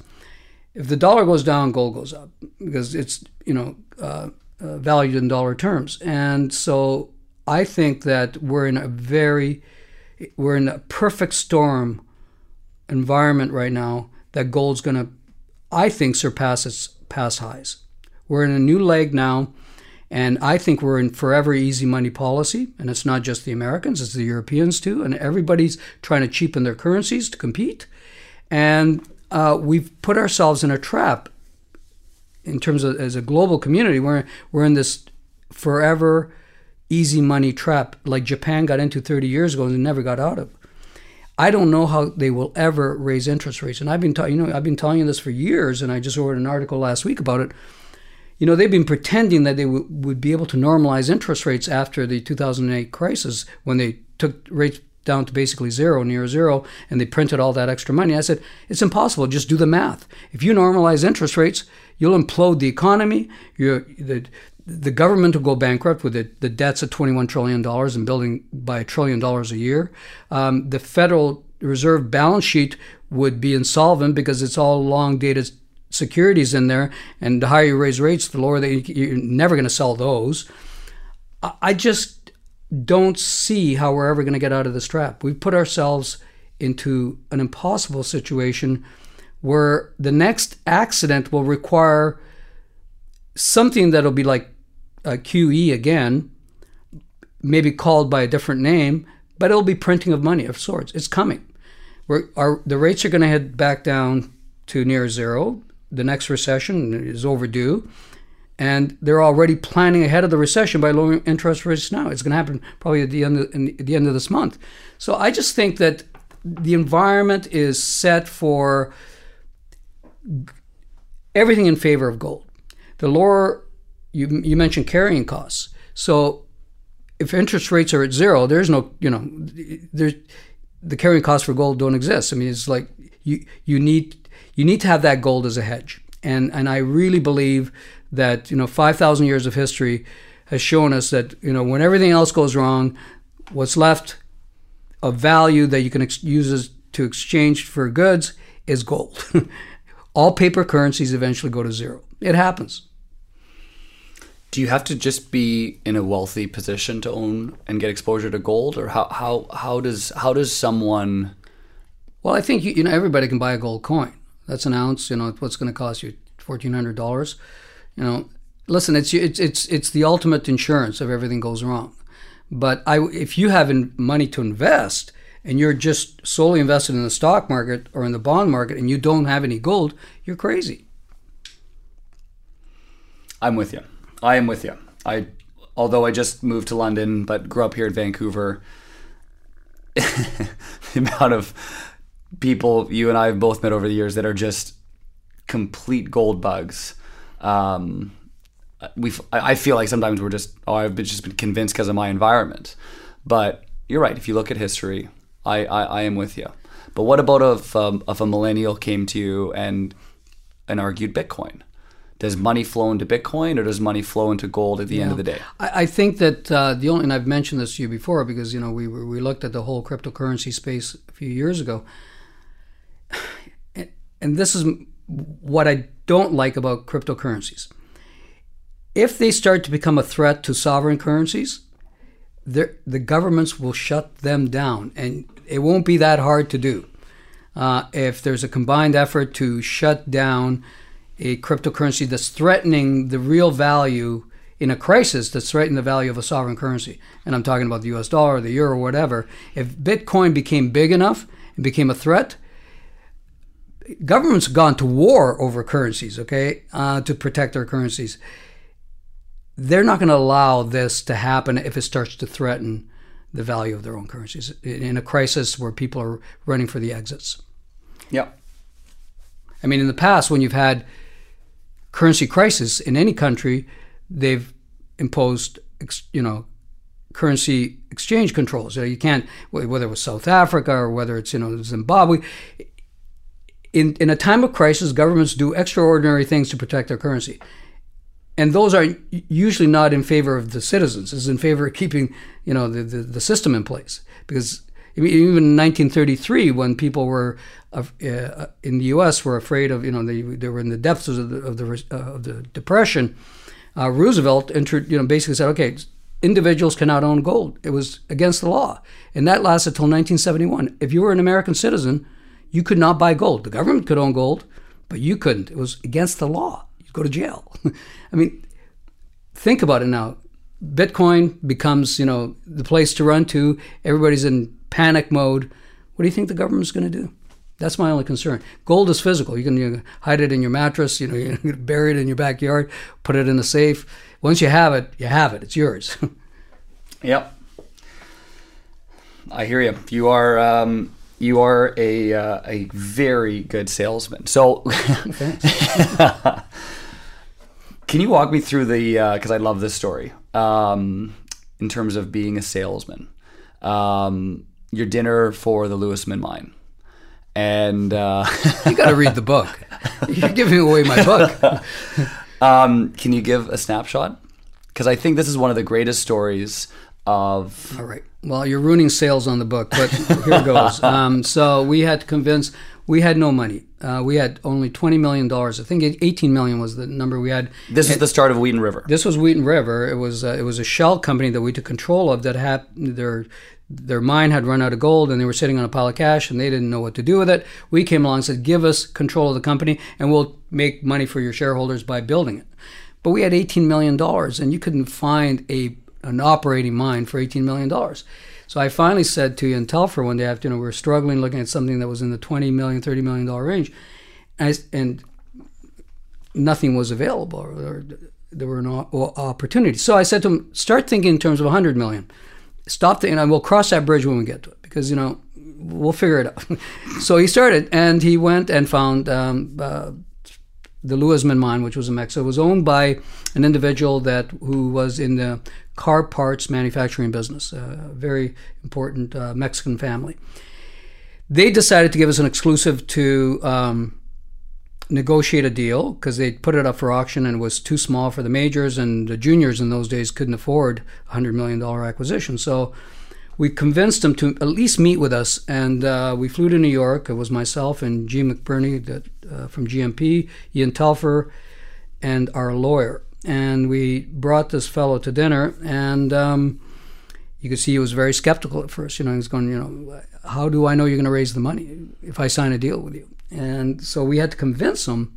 If the dollar goes down, gold goes up because it's you know uh, uh, valued in dollar terms. And so I think that we're in a very we're in a perfect storm environment right now that gold's going to I think surpass its past highs. We're in a new leg now. And I think we're in forever easy money policy. And it's not just the Americans, it's the Europeans too. And everybody's trying to cheapen their currencies to compete. And uh, we've put ourselves in a trap in terms of as a global community. We're, we're in this forever easy money trap like Japan got into 30 years ago and never got out of. I don't know how they will ever raise interest rates. And I've been, ta- you know, I've been telling you this for years, and I just wrote an article last week about it you know, they've been pretending that they w- would be able to normalize interest rates after the 2008 crisis when they took rates down to basically zero, near zero, and they printed all that extra money. I said, it's impossible. Just do the math. If you normalize interest rates, you'll implode the economy. You're, the, the government will go bankrupt with the, the debts at $21 trillion and building by a trillion dollars a year. Um, the Federal Reserve balance sheet would be insolvent because it's all long dated securities in there, and the higher you raise rates, the lower they you're never going to sell those. I just don't see how we're ever going to get out of this trap. We've put ourselves into an impossible situation where the next accident will require something that'll be like Uh, a QE again, maybe called by a different name, but it'll be printing of money of sorts. It's coming. Our, the rates are going to head back down to near zero the next recession is overdue. And they're already planning ahead of the recession by lowering interest rates now. It's going to happen probably at the end of, at the end of this month. So I just think that the environment is set for everything in favor of gold. The lower you you mentioned carrying costs. So if interest rates are at zero, there's no you know there's the carrying costs for gold don't exist. I mean, it's like you you need you need to have that gold as a hedge. And and I really believe that you know 5,000 years of history has shown us that you know when everything else goes wrong, what's left of value that you can ex- use as to exchange for goods is gold. *laughs* All paper currencies eventually go to zero. It happens. Do you have to just be in a wealthy position to own and get exposure to gold, or how how how does how does someone? Well, I think you, you know everybody can buy a gold coin. That's an ounce. You know what's going to cost you fourteen hundred dollars. You know, listen, it's it's it's it's the ultimate insurance if everything goes wrong. But I, if you have money to invest and you're just solely invested in the stock market or in the bond market and you don't have any gold, you're crazy. I'm with you. I am with you. I, although I just moved to London but grew up here in Vancouver, *laughs* the amount of people you and I have both met over the years that are just complete gold bugs. Um, we I feel like sometimes we're just oh I've just been convinced because of my environment, but you're right. If you look at history, I I, I am with you. But what about if um, if a millennial came to you and and argued Bitcoin? Does money flow into Bitcoin or does money flow into gold at the yeah. end of the day? I, I think that uh, the only and I've mentioned this to you before because you know we we looked at the whole cryptocurrency space a few years ago *sighs* and this is what I don't like about cryptocurrencies. If they start to become a threat to sovereign currencies, the governments will shut them down, and it won't be that hard to do. Uh, if there's a combined effort to shut down a cryptocurrency that's threatening the real value in a crisis that's threatening the value of a sovereign currency, and I'm talking about the US dollar, the euro, whatever, if Bitcoin became big enough and became a threat, governments have gone to war over currencies, okay, uh, to protect their currencies. They're not going to allow this to happen if it starts to threaten the value of their own currencies in a crisis where people are running for the exits. Yeah. I mean, in the past, when you've had currency crisis in any country, they've imposed, you know, currency exchange controls. You, know, you can't, whether it was South Africa or whether it's you know Zimbabwe. In in a time of crisis, governments do extraordinary things to protect their currency, and those are usually not in favor of the citizens. It's in favor of keeping you know the, the, the system in place because even in 1933 when people were uh, in the U.S. were afraid of you know they, they were in the depths of the of the, uh, of the depression. Uh, Roosevelt entered, you know basically said okay individuals cannot own gold. It was against the law. And that lasted until 1971. If you were an American citizen, you could not buy gold. The government could own gold, but you couldn't. It was against the law. You'd go to jail. *laughs* I mean, think about it now. Bitcoin becomes, you know, the place to run to. Everybody's in panic mode. What do you think the government's going to do? That's my only concern. Gold is physical. You can you hide it in your mattress, you know, *laughs* you bury it in your backyard, put it in a safe once you have it, you have it. It's yours. *laughs* yep. I hear you. You are um, you are a uh, a very good salesman. So, *laughs* can you walk me through the? Because uh, I love this story. Um, in terms of being a salesman, um, your dinner for the Luismin mine, and uh, *laughs* you got to read the book. You're giving away my book. *laughs* Um, can you give a snapshot? Because I think this is one of the greatest stories of. All right. Well, you're ruining sales on the book, but here goes. *laughs* Um, so we had to convince. We had no money. Uh, we had only twenty million dollars. I think eighteen million was the number we had. This is the start of Wheaton River. This was Wheaton River. It was uh, it was a shell company that we took control of that had their their mine had run out of gold and they were sitting on a pile of cash and they didn't know what to do with it. We came along and said, "Give us control of the company and we'll make money for your shareholders by building it." But we had eighteen million dollars and you couldn't find a an operating mine for eighteen million dollars. So I finally said to Ian Telfer one day after you know we were struggling looking at something that was in the $20 million, $30 million range, and, I, and nothing was available or, there were no opportunities. So I said to him, start thinking in terms of 100 million. Stop the, and we'll cross that bridge when we get to it because you know we'll figure it out. *laughs* so he started, and he went and found um, uh, the Luismin mine, which was in Mexico. It was owned by an individual that who was in the car parts manufacturing business, a very important uh, Mexican family. They decided to give us an exclusive to um, negotiate a deal because they put it up for auction and it was too small for the majors, and the juniors in those days couldn't afford a $100 million acquisition. So we convinced them to at least meet with us, and uh, we flew to New York. It was myself and G. McBurney that, uh, from GMP, Ian Telfer, and our lawyer and we brought this fellow to dinner, and um, you could see he was very skeptical at first. You know, he was going, you know, how do I know you're going to raise the money if I sign a deal with you? And so we had to convince him.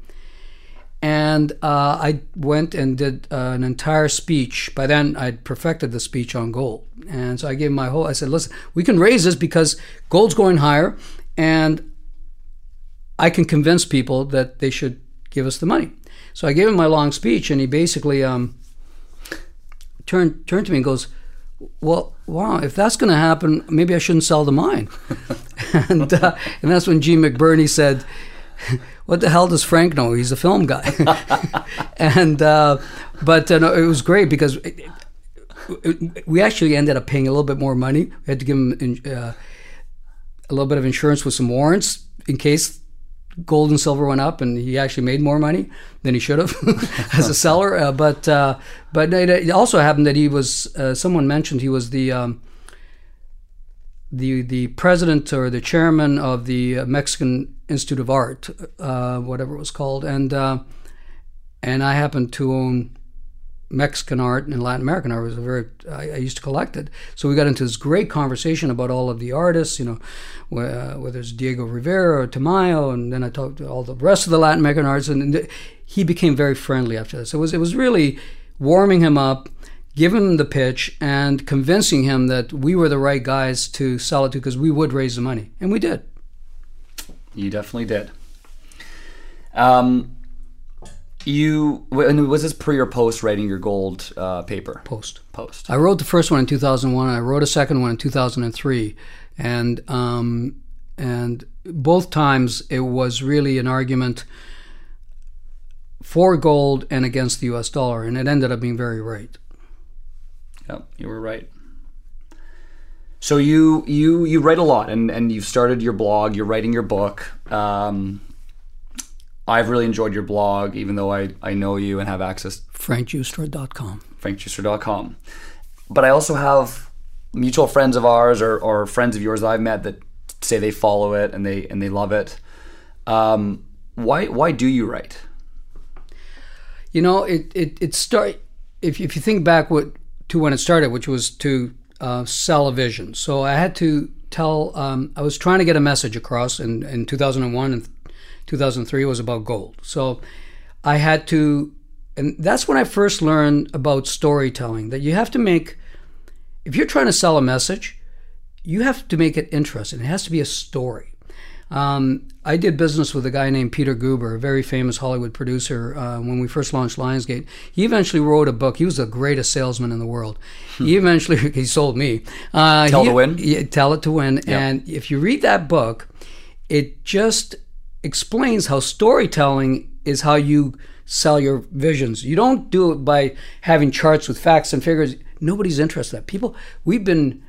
And uh, I went and did uh, an entire speech. By then, I'd perfected the speech on gold. And so I gave my whole, I said, listen, we can raise this because gold's going higher, and I can convince people that they should give us the money. So I gave him my long speech, and he basically um, turned turned to me and goes, "Well, wow, if that's going to happen, maybe I shouldn't sell the mine." *laughs* and uh, and that's when Gene McBurney said. *laughs* What the hell does Frank know? He's a film guy, *laughs* and uh, but uh, no, it was great because it, it, we actually ended up paying a little bit more money. We had to give him uh, a little bit of insurance with some warrants in case gold and silver went up, and he actually made more money than he should have *laughs* as a seller. Uh, but uh, but it also happened that he was. Uh, someone mentioned he was the. Um, the, the president or the chairman of the Mexican Institute of Art, uh, whatever it was called, and uh, and I happened to own Mexican art and Latin American art was a very I, I, used to collect it. So we got into this great conversation about all of the artists, you know, uh, whether it's Diego Rivera or Tamayo, and then I talked to all the rest of the Latin American artists, and, and he became very friendly after this. So it was it was really warming him up, giving him the pitch, and convincing him that we were the right guys to sell it to because we would raise the money, and we did. You definitely did. Um, you was this pre or post writing your gold uh, paper? Post. Post. I wrote the first one in 2001. I wrote a second one in 2003, and um, and both times it was really an argument for gold and against the US dollar. And it ended up being very right. Yep, you were right. So you you you write a lot, and and you've started your blog. You're writing your book. Um, I've really enjoyed your blog, even though I, I know you and have access. FrankGiustra.com. FrankGiustra.com. But I also have mutual friends of ours or, or friends of yours that I've met that say they follow it and they and they love it. Um, why why do you write? You know, it it, it start if if you think back what to when it started, which was to uh, sell a vision. So I had to tell. Um, I was trying to get a message across in in 2001 and 2003 was about gold. So I had to, and that's when I first learned about storytelling. That you have to make, if you're trying to sell a message, you have to make it interesting. It has to be a story. Um, I did business with a guy named Peter Guber, a very famous Hollywood producer, uh, when we first launched Lionsgate. He eventually wrote a book. He was the greatest salesman in the world. Hmm. He eventually *laughs* he sold me. Uh, tell he, to win. Yeah, tell it to win. Yep. And if you read that book, it just explains how storytelling is how you sell your visions. You don't do it by having charts with facts and figures. Nobody's interested in that. People, we've been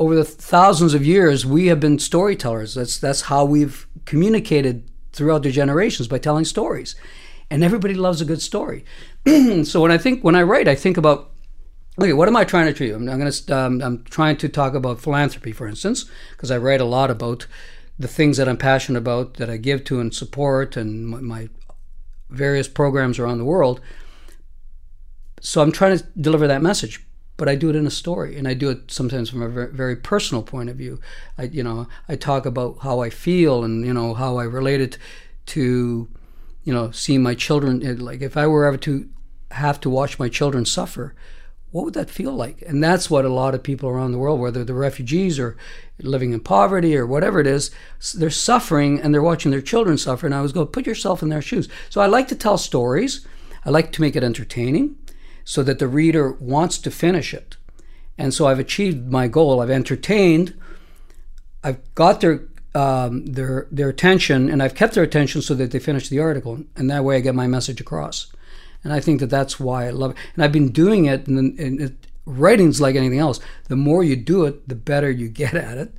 over the thousands of years, we have been storytellers. That's that's how we've communicated throughout the generations by telling stories, and everybody loves a good story. *clears throat* so when I think when I write, I think about okay, what am I trying to achieve? I'm, I'm going to um, I'm trying to talk about philanthropy, for instance, because I write a lot about the things that I'm passionate about, that I give to and support, and my, various programs around the world. So I'm trying to deliver that message but I do it in a story, and I do it sometimes from a very, personal point of view. I, you know, I talk about how I feel and you know how I relate it to, you know, seeing my children. Like if I were ever to have to watch my children suffer, what would that feel like? And that's what a lot of people around the world, whether they're refugees or living in poverty or whatever it is, they're suffering and they're watching their children suffer. And I was going, put yourself in their shoes. So I like to tell stories. I like to make it entertaining so that the reader wants to finish it. And so I've achieved my goal. I've entertained, I've got their um, their their attention, and I've kept their attention so that they finish the article, and that way I get my message across. And I think that that's why I love it. And I've been doing it, and, and it, writing's like anything else. The more you do it, the better you *laughs* get at it.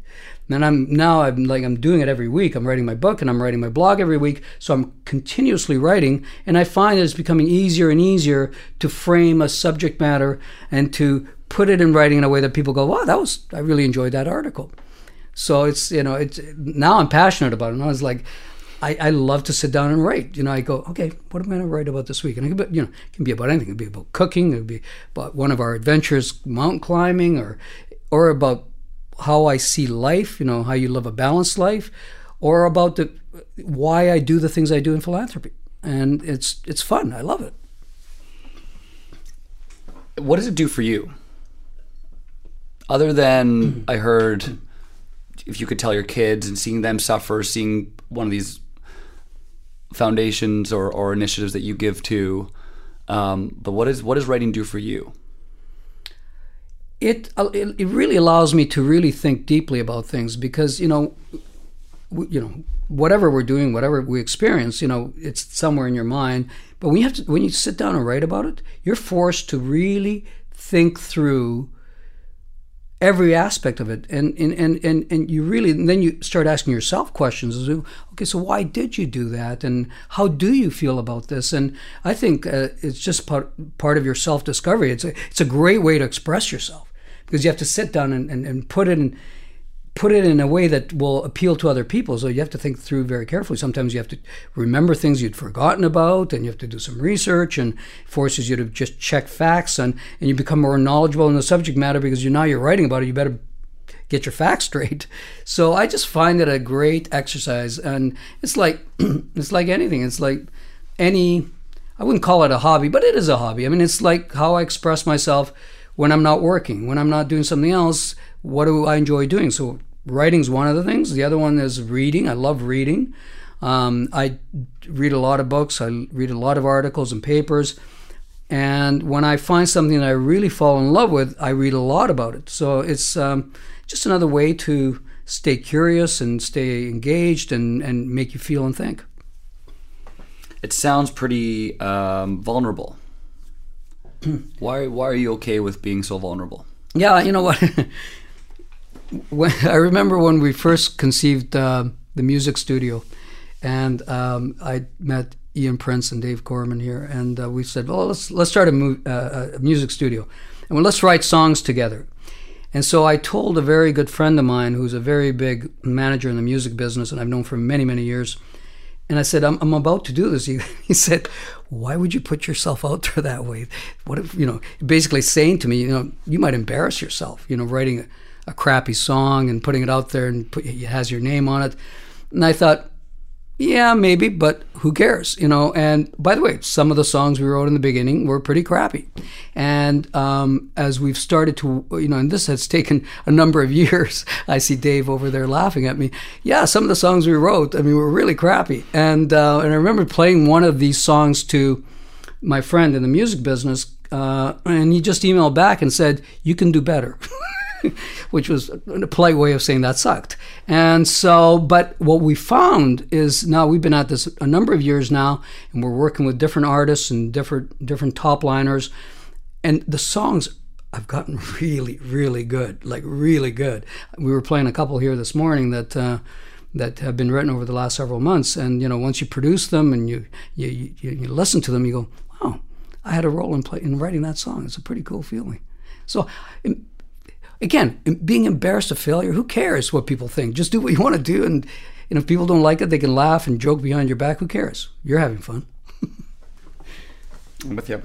And I'm now I'm like I'm doing it every week. I'm writing my book and I'm writing my blog every week. So I'm continuously writing, and I find that it's becoming easier and easier to frame a subject matter and to put it in writing in a way that people go, "Wow, that was I really enjoyed that article." So it's you know it's now I'm passionate about it. And I was like, I, I love to sit down and write. You know, I go, okay, what am I going to write about this week? And it can you know, it can be about anything. It can be about cooking. It could be about one of our adventures, mountain climbing, or or about how I see life, you know, how you live a balanced life, or about the why I do the things I do in philanthropy. And it's it's fun. I love it. What does it do for you? Other than I heard if you could tell your kids and seeing them suffer, seeing one of these foundations or, or initiatives that you give to, um, but what is what does writing do for you? it it really allows me to really think deeply about things because you know you know whatever we're doing whatever we experience you know it's somewhere in your mind but when you have to when you sit down and write about it you're forced to really think through every aspect of it. And and and and, and you really and then you start asking yourself questions okay so why did you do that? And how do you feel about this? And i think uh, it's just part part of your self discovery it's a it's a great way to express yourself because you have to sit down and, and, and put in put it in a way that will appeal to other people. So you have to think through very carefully. Sometimes you have to remember things you'd forgotten about, and you have to do some research, and forces you to just check facts, and, and you become more knowledgeable in the subject matter because you now you're writing about it. You better get your facts *laughs* straight. So I just find it a great exercise, and it's like *clears throat* it's like anything. It's like any. I wouldn't call it a hobby, but it is a hobby. I mean, it's like how I express myself when I'm not working, when I'm not doing something else, what do I enjoy doing? So writing's one of the things. The other one is reading. I love reading. Um, I read a lot of books. I read a lot of articles and papers. And when I find something that I really fall in love with, I read a lot about it. So it's um, just another way to stay curious and stay engaged and, and make you feel and think. it sounds pretty um, vulnerable. *clears throat* why why are you okay with being so vulnerable? Yeah, you know what? *laughs* when, *laughs* I remember when we first conceived uh, the music studio, and um, I met Ian Prince and Dave Corman here, and uh, we said, "Well, let's let's start a, mu- uh, a music studio, and well, let's write songs together." And so I told a very good friend of mine, who's a very big manager in the music business, and I've known for many many years. And I said, I'm, I'm about to do this. *laughs* He, he said, Why would you put yourself out there that way? What if, you know, basically saying to me, you know, you might embarrass yourself, you know, writing a, a crappy song and putting it out there and put, it has your name on it. And I thought, yeah, maybe, but who cares, you know? And by the way, some of the songs we wrote in the beginning were pretty crappy. And um, as we've started to, you know, and this has taken a number of *laughs* years, I see Dave over there laughing at me. Yeah, some of the songs we wrote, I mean, were really crappy. And, uh, and I remember playing one of these songs to my friend in the music business, uh, and he just emailed back and said, You can do better. *laughs* *laughs* which was a polite way of saying that sucked. And so, but what we found is now we've been at this a number of years now, and we're working with different artists and different different top liners, and the songs have gotten *laughs* really, really good, like really good. We were playing a couple here this morning that. Uh, that have been written over the last several months, and you know, once you produce them and you you, you, you listen to them, you go, "Wow, I had a role in play in writing that song." It's a pretty cool feeling. So, again, being embarrassed of failure, who cares what people think? Just do what you want to do. And, and if people don't like it, they can laugh and joke behind your back. Who cares? You're having fun. I'm with you.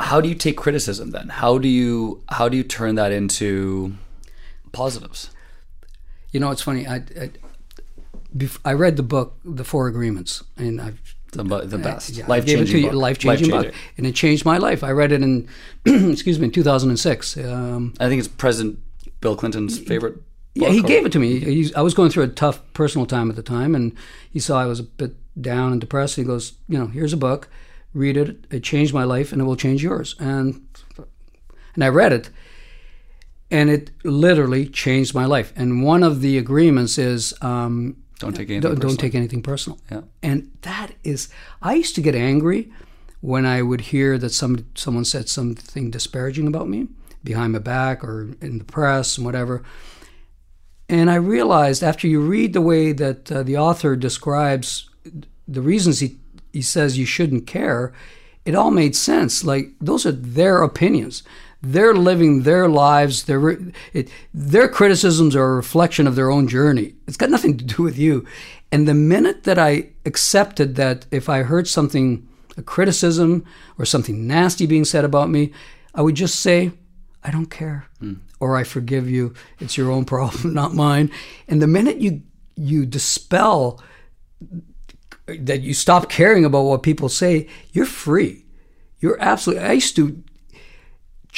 How do you take criticism then? How do you how do you turn that into positives? You know, it's funny. I I, I read the book, The Four Agreements, and I've the, the best. Yeah, life gave it to changing book. life changing book, and it changed my life. I read it in, *clears throat* excuse me, in 2006. Um, I think it's President Bill Clinton's favorite. yeah, book, he or- gave it to me. He, I was going through a tough personal time at the time, and he saw I was a bit down and depressed. He goes, you know, here's a book, read it. It changed my life, and it will change yours. And and I read it, and it literally changed my life. And one of the agreements is. Um, Don't take anything. don't, don't personal. take anything personal. Yeah. And that is, I used to get angry when I would hear that some someone said something disparaging about me behind my back or in the press and whatever. And I realized after you read the way that uh, the author describes the reasons he he says you shouldn't care, it all made sense. Like those are their opinions. They're living their lives. Their it, their criticisms are a reflection of their own journey. It's got nothing to do with you. And the minute that I accepted that if I heard something, a criticism or something nasty being said about me, I would just say, I don't care, hmm. or I forgive you. It's your own problem, *laughs* not mine. And the minute you you dispel that you stop caring about what people say, you're free. You're absolutely. I used to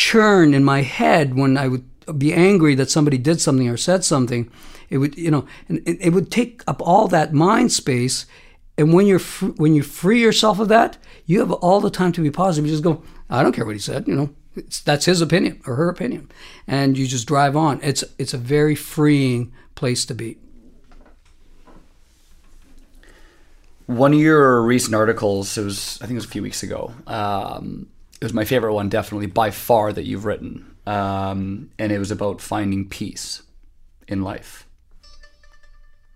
churn in my head when I would be angry that somebody did something or said something. It would, you know, and it, would take up all that mind space. And when you're when you free yourself of that, you have all the time to be positive. You just go, I don't care what he said. You know, it's, that's his opinion or her opinion, and you just drive on. It's it's a very freeing place to be. One of your recent articles, it was I think it was a few weeks ago. Um, it was my favorite one, definitely by far that you've written, um, and it was about finding peace in life.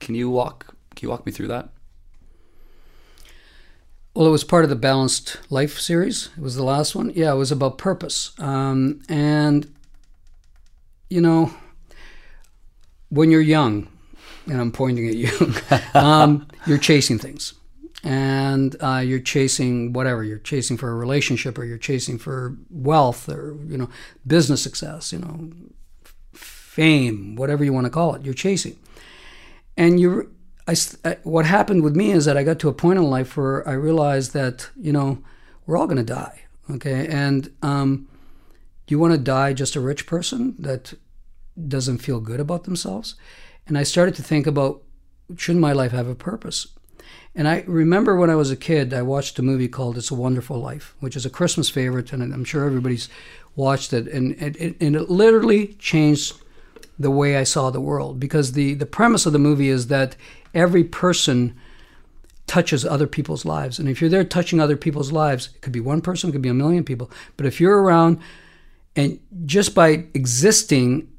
Can you walk? Can you walk me through that? Well, it was part of the Balanced Life series. It was the last one. Yeah, it was about purpose. Um, and, you know, when you're young, and I'm pointing at you, *laughs* um, you're chasing things. And uh, you're chasing whatever. You're chasing for a relationship or you're chasing for wealth or, you know, business success, you know, fame, whatever you want to call it. You're chasing. And you I, what happened with me is that I got to a point in life where I realized that you know we're all going to die, okay, and um, you want to die just a rich person that doesn't feel good about themselves? And I started to think about shouldn't my life have a purpose? And I remember when I was a kid, I watched a movie called It's a Wonderful Life, which is a Christmas favorite, and I'm sure everybody's watched it. And, and, and it literally changed the way I saw the world because the, the premise of the movie is that every person touches other people's lives. And if you're there touching other people's lives, it could be one person, it could be a million people. But if you're around and just by existing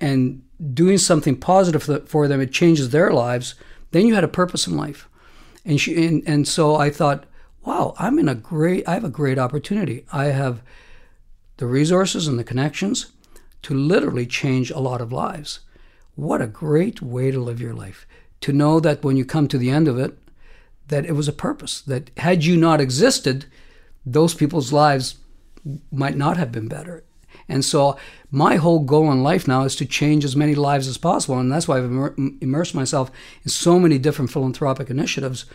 and doing something positive for them, it changes their lives, then you had a purpose in life. And, she, and, and so I thought, wow, I'm in a great, I have a great opportunity. I have the resources and the connections to literally change a lot of lives. What a great way to live your life. To know that when you come to the end of it, that it was a purpose, that had you not existed, those people's lives might not have been better. And so my whole goal in life now is to change as many lives as possible. And that's why I've immersed myself in so many different philanthropic initiatives,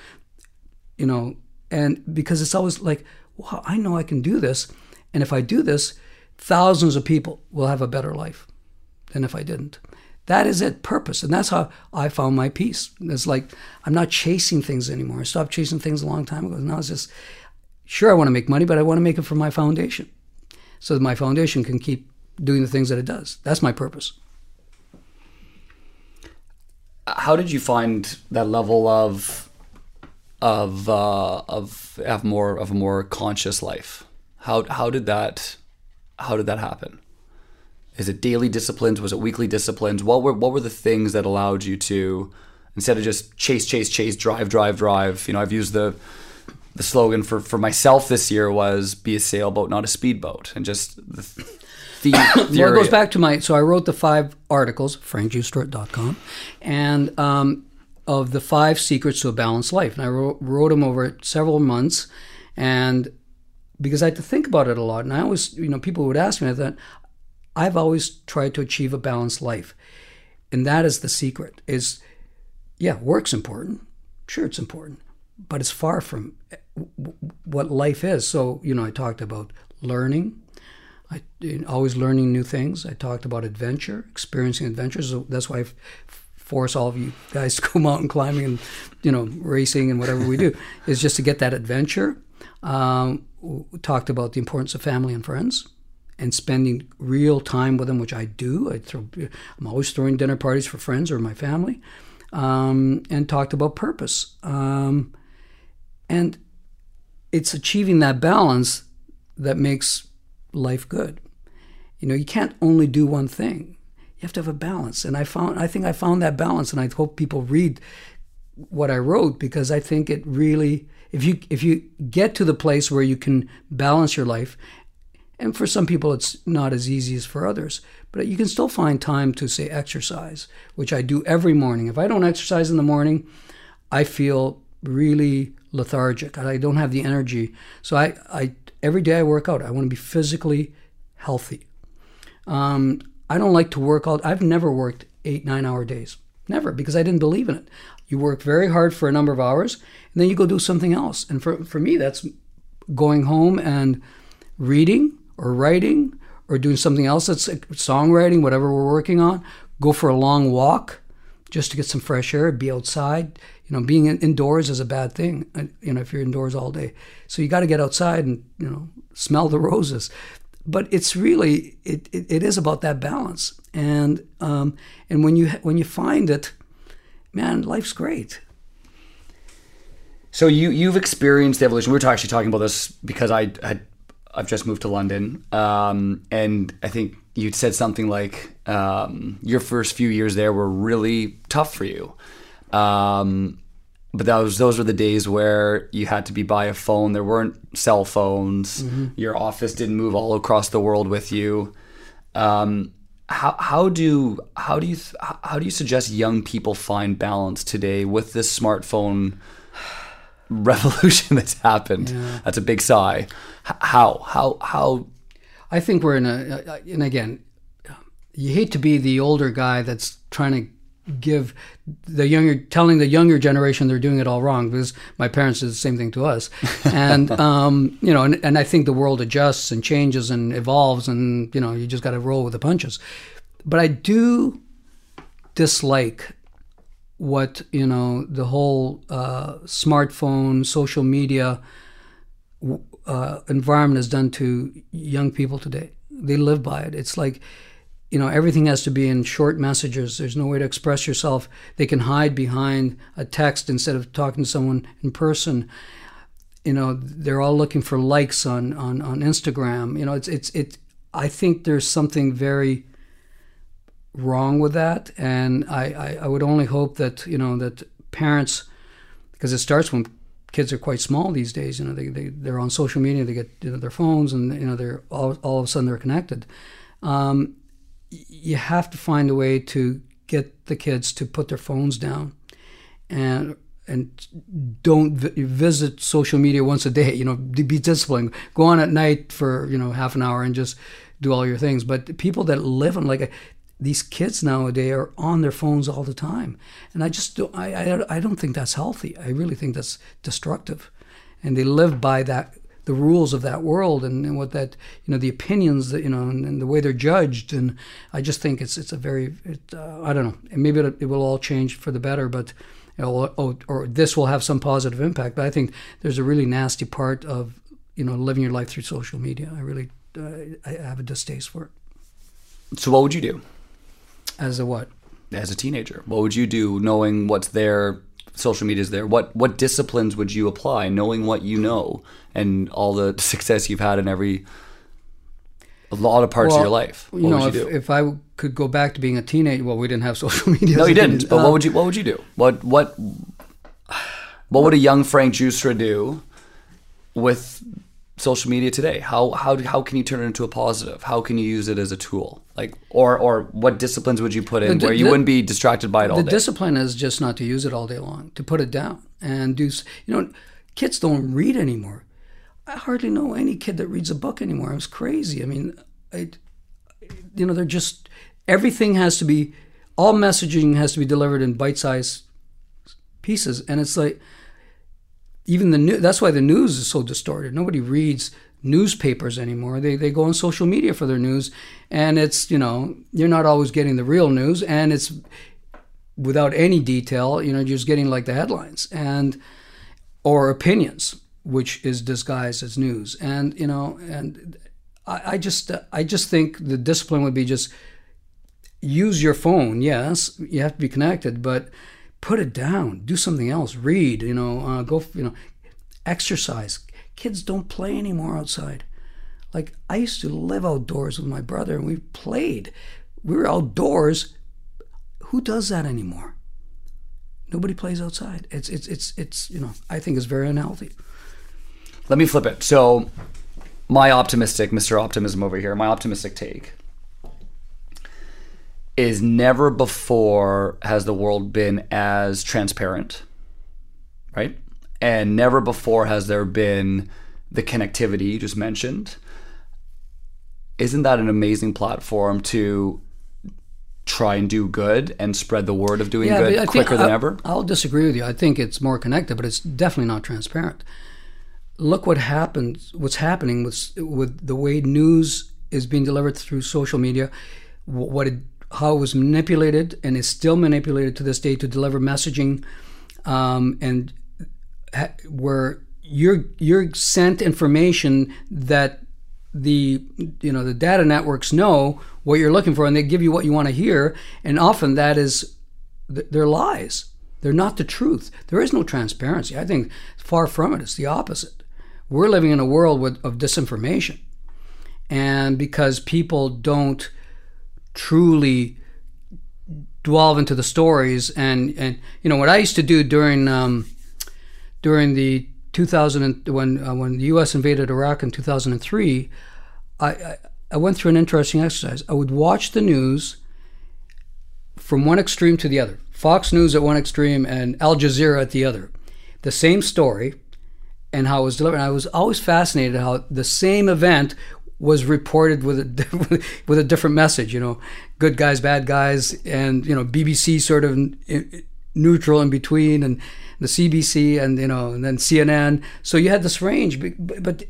you know, and because it's always like, wow, I know I can do this. And if I do this, thousands of people will have a better life than if I didn't. That is it, purpose. And that's how I found my peace. It's like I'm not chasing things anymore. I stopped chasing things a long time ago. Now it's just, sure, I want to make money, but I want to make it for my foundation so that my foundation can keep doing the things that it does. That's my purpose. How did you find that level of of uh, of have more of a more conscious life? How how did that how did that happen? Is it daily disciplines? Was it weekly disciplines? What were what were the things that allowed you to instead of just chase chase chase drive drive drive? You know, I've used the the slogan for for myself this year was be a sailboat, not a speedboat, and just the the *coughs* well, it goes back to my so I wrote the five articles, frankgiustra.com, and um, of the five secrets to a balanced life, and I wrote, wrote them over several months, and because I had to think about it a lot, and I always, you know, people would ask me, I thought, I've always tried to achieve a balanced life, and that is the secret. Is yeah, work's important, sure, it's important, but it's far from what life is. So, you know, I talked about learning, I always learning new things. I talked about adventure, experiencing adventures. So that's why I force all of you guys *laughs* to go mountain climbing and you know racing and whatever we do *laughs* is just to get that adventure. Um, talked about the importance of family and friends and spending real time with them, which I do. I throw, I'm always throwing dinner parties for friends or my family, um, and talked about purpose. Um, and it's achieving that balance that makes life good. You know, you can't only do one thing. You have to have a balance. And I found I think I found that balance and I hope people read what I wrote because I think it really if you if you get to the place where you can balance your life and for some people it's not as easy as for others but you can still find time to say exercise which i do every morning if i don't exercise in the morning i feel really lethargic i don't have the energy so i, I every day I work out. I want to be physically healthy. Um, I don't like to work out. I've never worked eight, nine hour days. Never, because I didn't believe in it. You work very hard for a number of hours, and then you go do something else. And for, for me, that's going home and reading or writing or doing something else that's songwriting, whatever we're working on. Go for a long walk just to get some fresh air, be outside, you know, being indoors is a bad thing. Uh, you know, if you're indoors all day, so you got to get outside and you know smell the *laughs* roses. But it's really it, it, it is about that balance, and um, and when you when you find it, man, life's great. So you you've experienced evolution. We were actually talking about this because I had I've just moved to London, um, and I think you'd said something like um, your first few years there were really tough for you. Um, but those those were the days where you had to be by a phone. There weren't cell phones. Mm-hmm. Your office didn't move all across the world with you. Um, how how do how do you how do you suggest young people find balance today with this smartphone *sighs* revolution *laughs* that's happened? Yeah. That's a big sigh. How how how? I think we're in a and again, you hate to be the older guy that's trying to give the younger telling the younger generation they're doing it all wrong because my parents did the same thing to us. *laughs* And um, you know and, and i think the world adjusts and changes and evolves and you know you just got to roll with the punches. But i do dislike what you know the whole uh, smartphone social media uh, environment has done to young people today. They live by it. It's like you know everything has to be in short messages. There's no way to express yourself. They can hide behind a text instead of talking to someone in person. You know they're all looking for likes on on on instagram. You know it's it's it i think there's something very wrong with that. And i i, I would only hope that you know that parents because it starts when kids are quite small these days you know they, they they're on social media they get you know, their phones and you know they're all, all of a sudden they're connected. Um, you have to find a way to get the kids to put their phones down and and don't vi- visit social media once a day you know be disciplined. Go on at night for you know half an hour and just do all your things. But people that live in like a, these kids nowadays are on their phones all the time. And i just don't I, I, I don't think that's healthy. I really think that's destructive. And they live by that the rules of that world and, and what that you know the opinions that you know and, and, the way they're judged. And I just think it's it's a very it, uh, I don't know. And maybe it, it, will all change for the better but you know, or, or this will have some positive impact. But I think there's a really nasty part of you know living your life through social media. I really uh, I have a distaste for it. So what would you do? As a what? As a teenager what would you do knowing what's there social media is there what what disciplines would you apply knowing what you know and all the *laughs* success you've had in every a lot of parts well, of your life? What you know you if, if, i could go back to being a teenager well we didn't have *laughs* social media no you didn't but uh, what would you what would you do? What what what would a young frank Giustra do with social media today? How how how can you turn it into a positive? How can you use it as a tool? Like or or what disciplines would you put in the, where you the, wouldn't be distracted by it all the day? The discipline is just not to use it all day long to put it down and do you know kids don't read anymore. I hardly know any kid that reads a book anymore. It's crazy. I mean I, you know they're just everything has to be all messaging has to be delivered in bite-sized pieces. And it's like even the new that's why the news is so distorted. Nobody reads newspapers anymore. They, they go on social media for their news and it's you know you're not always getting the real news and it's without any detail you know just getting like the headlines and or opinions which is disguised as news. And you know and I, I just i just think the discipline would be just use your phone yes you have to be connected but put it down do something else read you know uh, go you know exercise. Kids don't play anymore outside. Like i used to live outdoors with my brother and we played. We were outdoors. Who does that anymore? Nobody plays outside. It's it's it's it's you know i think it's very unhealthy. Let me flip it. So my optimistic mr optimism over here my optimistic take is never before has the world been as transparent, right? And never before has there been the connectivity you just mentioned. Isn't that an amazing platform to try and do good and spread the word of doing yeah, good quicker than I, ever? I'll disagree with you. I think it's more connected, but it's definitely not transparent. Look what happens. What's happening with with the way news is being delivered through social media. What it how it was manipulated and is still manipulated to this day to deliver messaging um, and ha- where you're you're sent information that the you know the data networks know what you're looking for and they give you what you want to hear and often that is they're lies. They're not the truth. There is no transparency. I think far from it. It's the opposite. We're living in a world with, of disinformation. And because people don't truly delve into the stories and and you know what I used to do during um, during the 2000 when uh, when the U.S. invaded Iraq in 2003, I, I, went through an interesting exercise. I would watch the news from one extreme to the other. Fox News at one extreme and Al Jazeera at the other. The same story and how it was delivered. And I was always fascinated how the same event was reported with a *laughs* with a different message. You know, good guys, bad guys, and you know BBC sort of neutral in between, and the CBC, and you know, and then CNN. So you had this range, but, but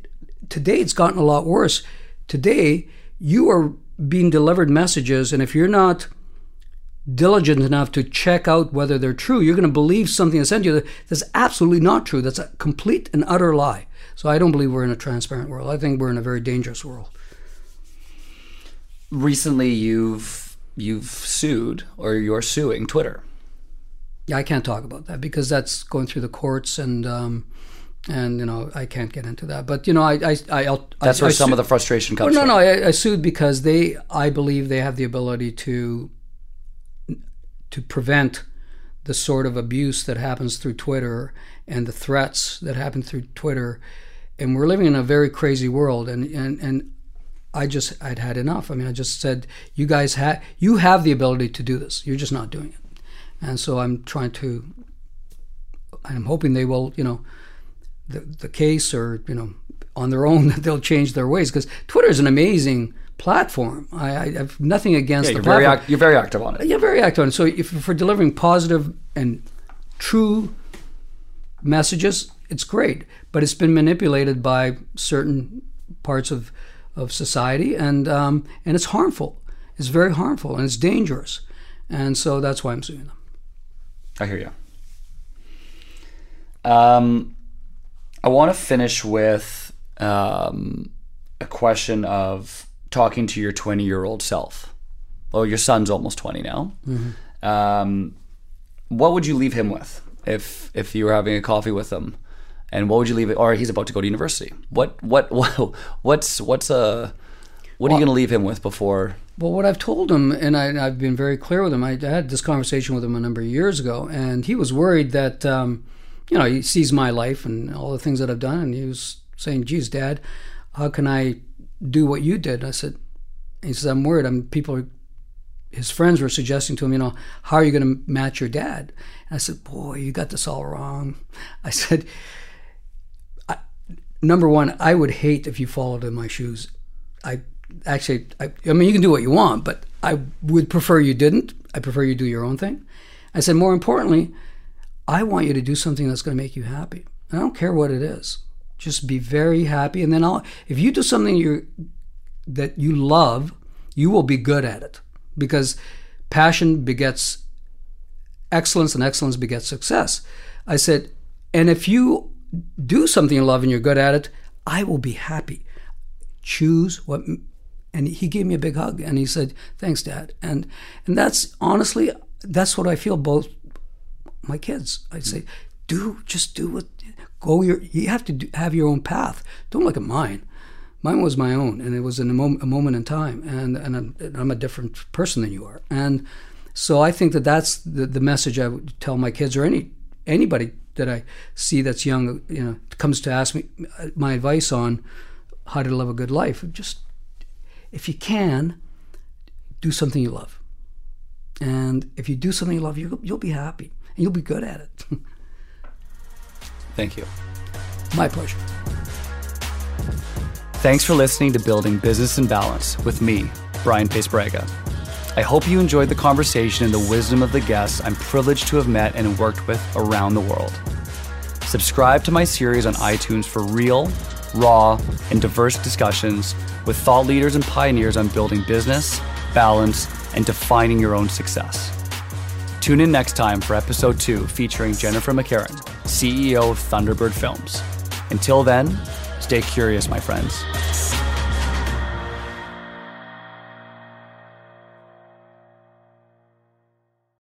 today it's gotten a lot worse. Today you are being delivered messages, and if you're not diligent enough to check out whether they're true, you're going to believe something that's sent you that's absolutely not true. That's a complete and utter lie. So I don't believe we're in a transparent world. I think we're in a very dangerous world. recently you've you've sued or you're suing Twitter. Yeah, I can't talk about that because that's going through the courts and um, and you know I can't get into that. But you know I I, I I'll, That's I, where I some su- of the frustration comes Well, no, from. no, I, I sued because they, I believe they have the ability to to prevent the sort of abuse that happens through Twitter and the threats that happen through Twitter. And we're living in a very crazy world, and and and I just I'd had enough. I mean, I just said, you guys have you have the ability to do this. You're just not doing it. And so I'm trying to. I'm hoping they will, you know, the, the case or you know on their own *laughs* that they'll change their ways because Twitter is an amazing platform. I, I have nothing against Yeah, the you're very platform. act- you're very active on it. yeah, very active. And so if for delivering positive and true messages, it's great. But it's been manipulated by certain parts of of society, and um, and it's harmful. It's very harmful and it's dangerous. And so that's why I'm suing them. I hear you. Um, I want to finish with um, a question of talking to your 20 year old self. Well, your son's almost 20 now. Um, what would you leave him with if if you were having a coffee with him? And what would you leave it? Or he's about to go to university. What what, *laughs* what what's what's a what are you going to leave him with before? Well, what I've told him, and I, I've been very clear with him, I had this conversation with him a number of years ago, and he was worried that, um, you know, he sees my life and all the things that I've done, and he was saying, geez, Dad, how can I do what you did? I said, he says, I'm worried. I'm, people are, his friends were suggesting to him, you know, how are you going to match your dad? And I said, boy, you got this all wrong. *laughs* I said, I, number one, I would hate if you followed in my shoes. I actually, I, I mean, you can do what you want, but I would prefer you didn't. I prefer you do your own thing. I said, more importantly, I want you to do something that's going to make you happy. I don't care what it is. Just be very happy, and then I'll. If you do something you that you love, you will be good at it because passion begets excellence, and excellence begets success. I said, and if you do something you love and you're good at it, I will be happy. Choose what and he gave me a big hug and he said thanks dad and and that's honestly that's what i feel both my kids i say do just do what go your you have to do, have your own path don't look at mine mine was my own and it was in a, mom, a moment in time and and I'm, and I'm a different person than you are and so i think that that's the, the message i would tell my kids or any anybody that i see that's young you know comes to ask me uh, my advice on how to live a good life just if you can, do something you love. And if you do something you love, you'll, you'll be happy and you'll be good at it. *laughs* Thank you. My pleasure. Thanks for listening to Building Business and Balance with me, Brian Paes-Braga. I hope you enjoyed the conversation and the wisdom of the guests I'm privileged to have met and worked with around the world. Subscribe to my series on iTunes for real, raw, and diverse discussions with thought leaders and pioneers on building business, balance, and defining your own success. Tune in next time for episode two featuring Jennifer McCarron, CEO of Thunderbird Films. Until then, Stay curious, my friends.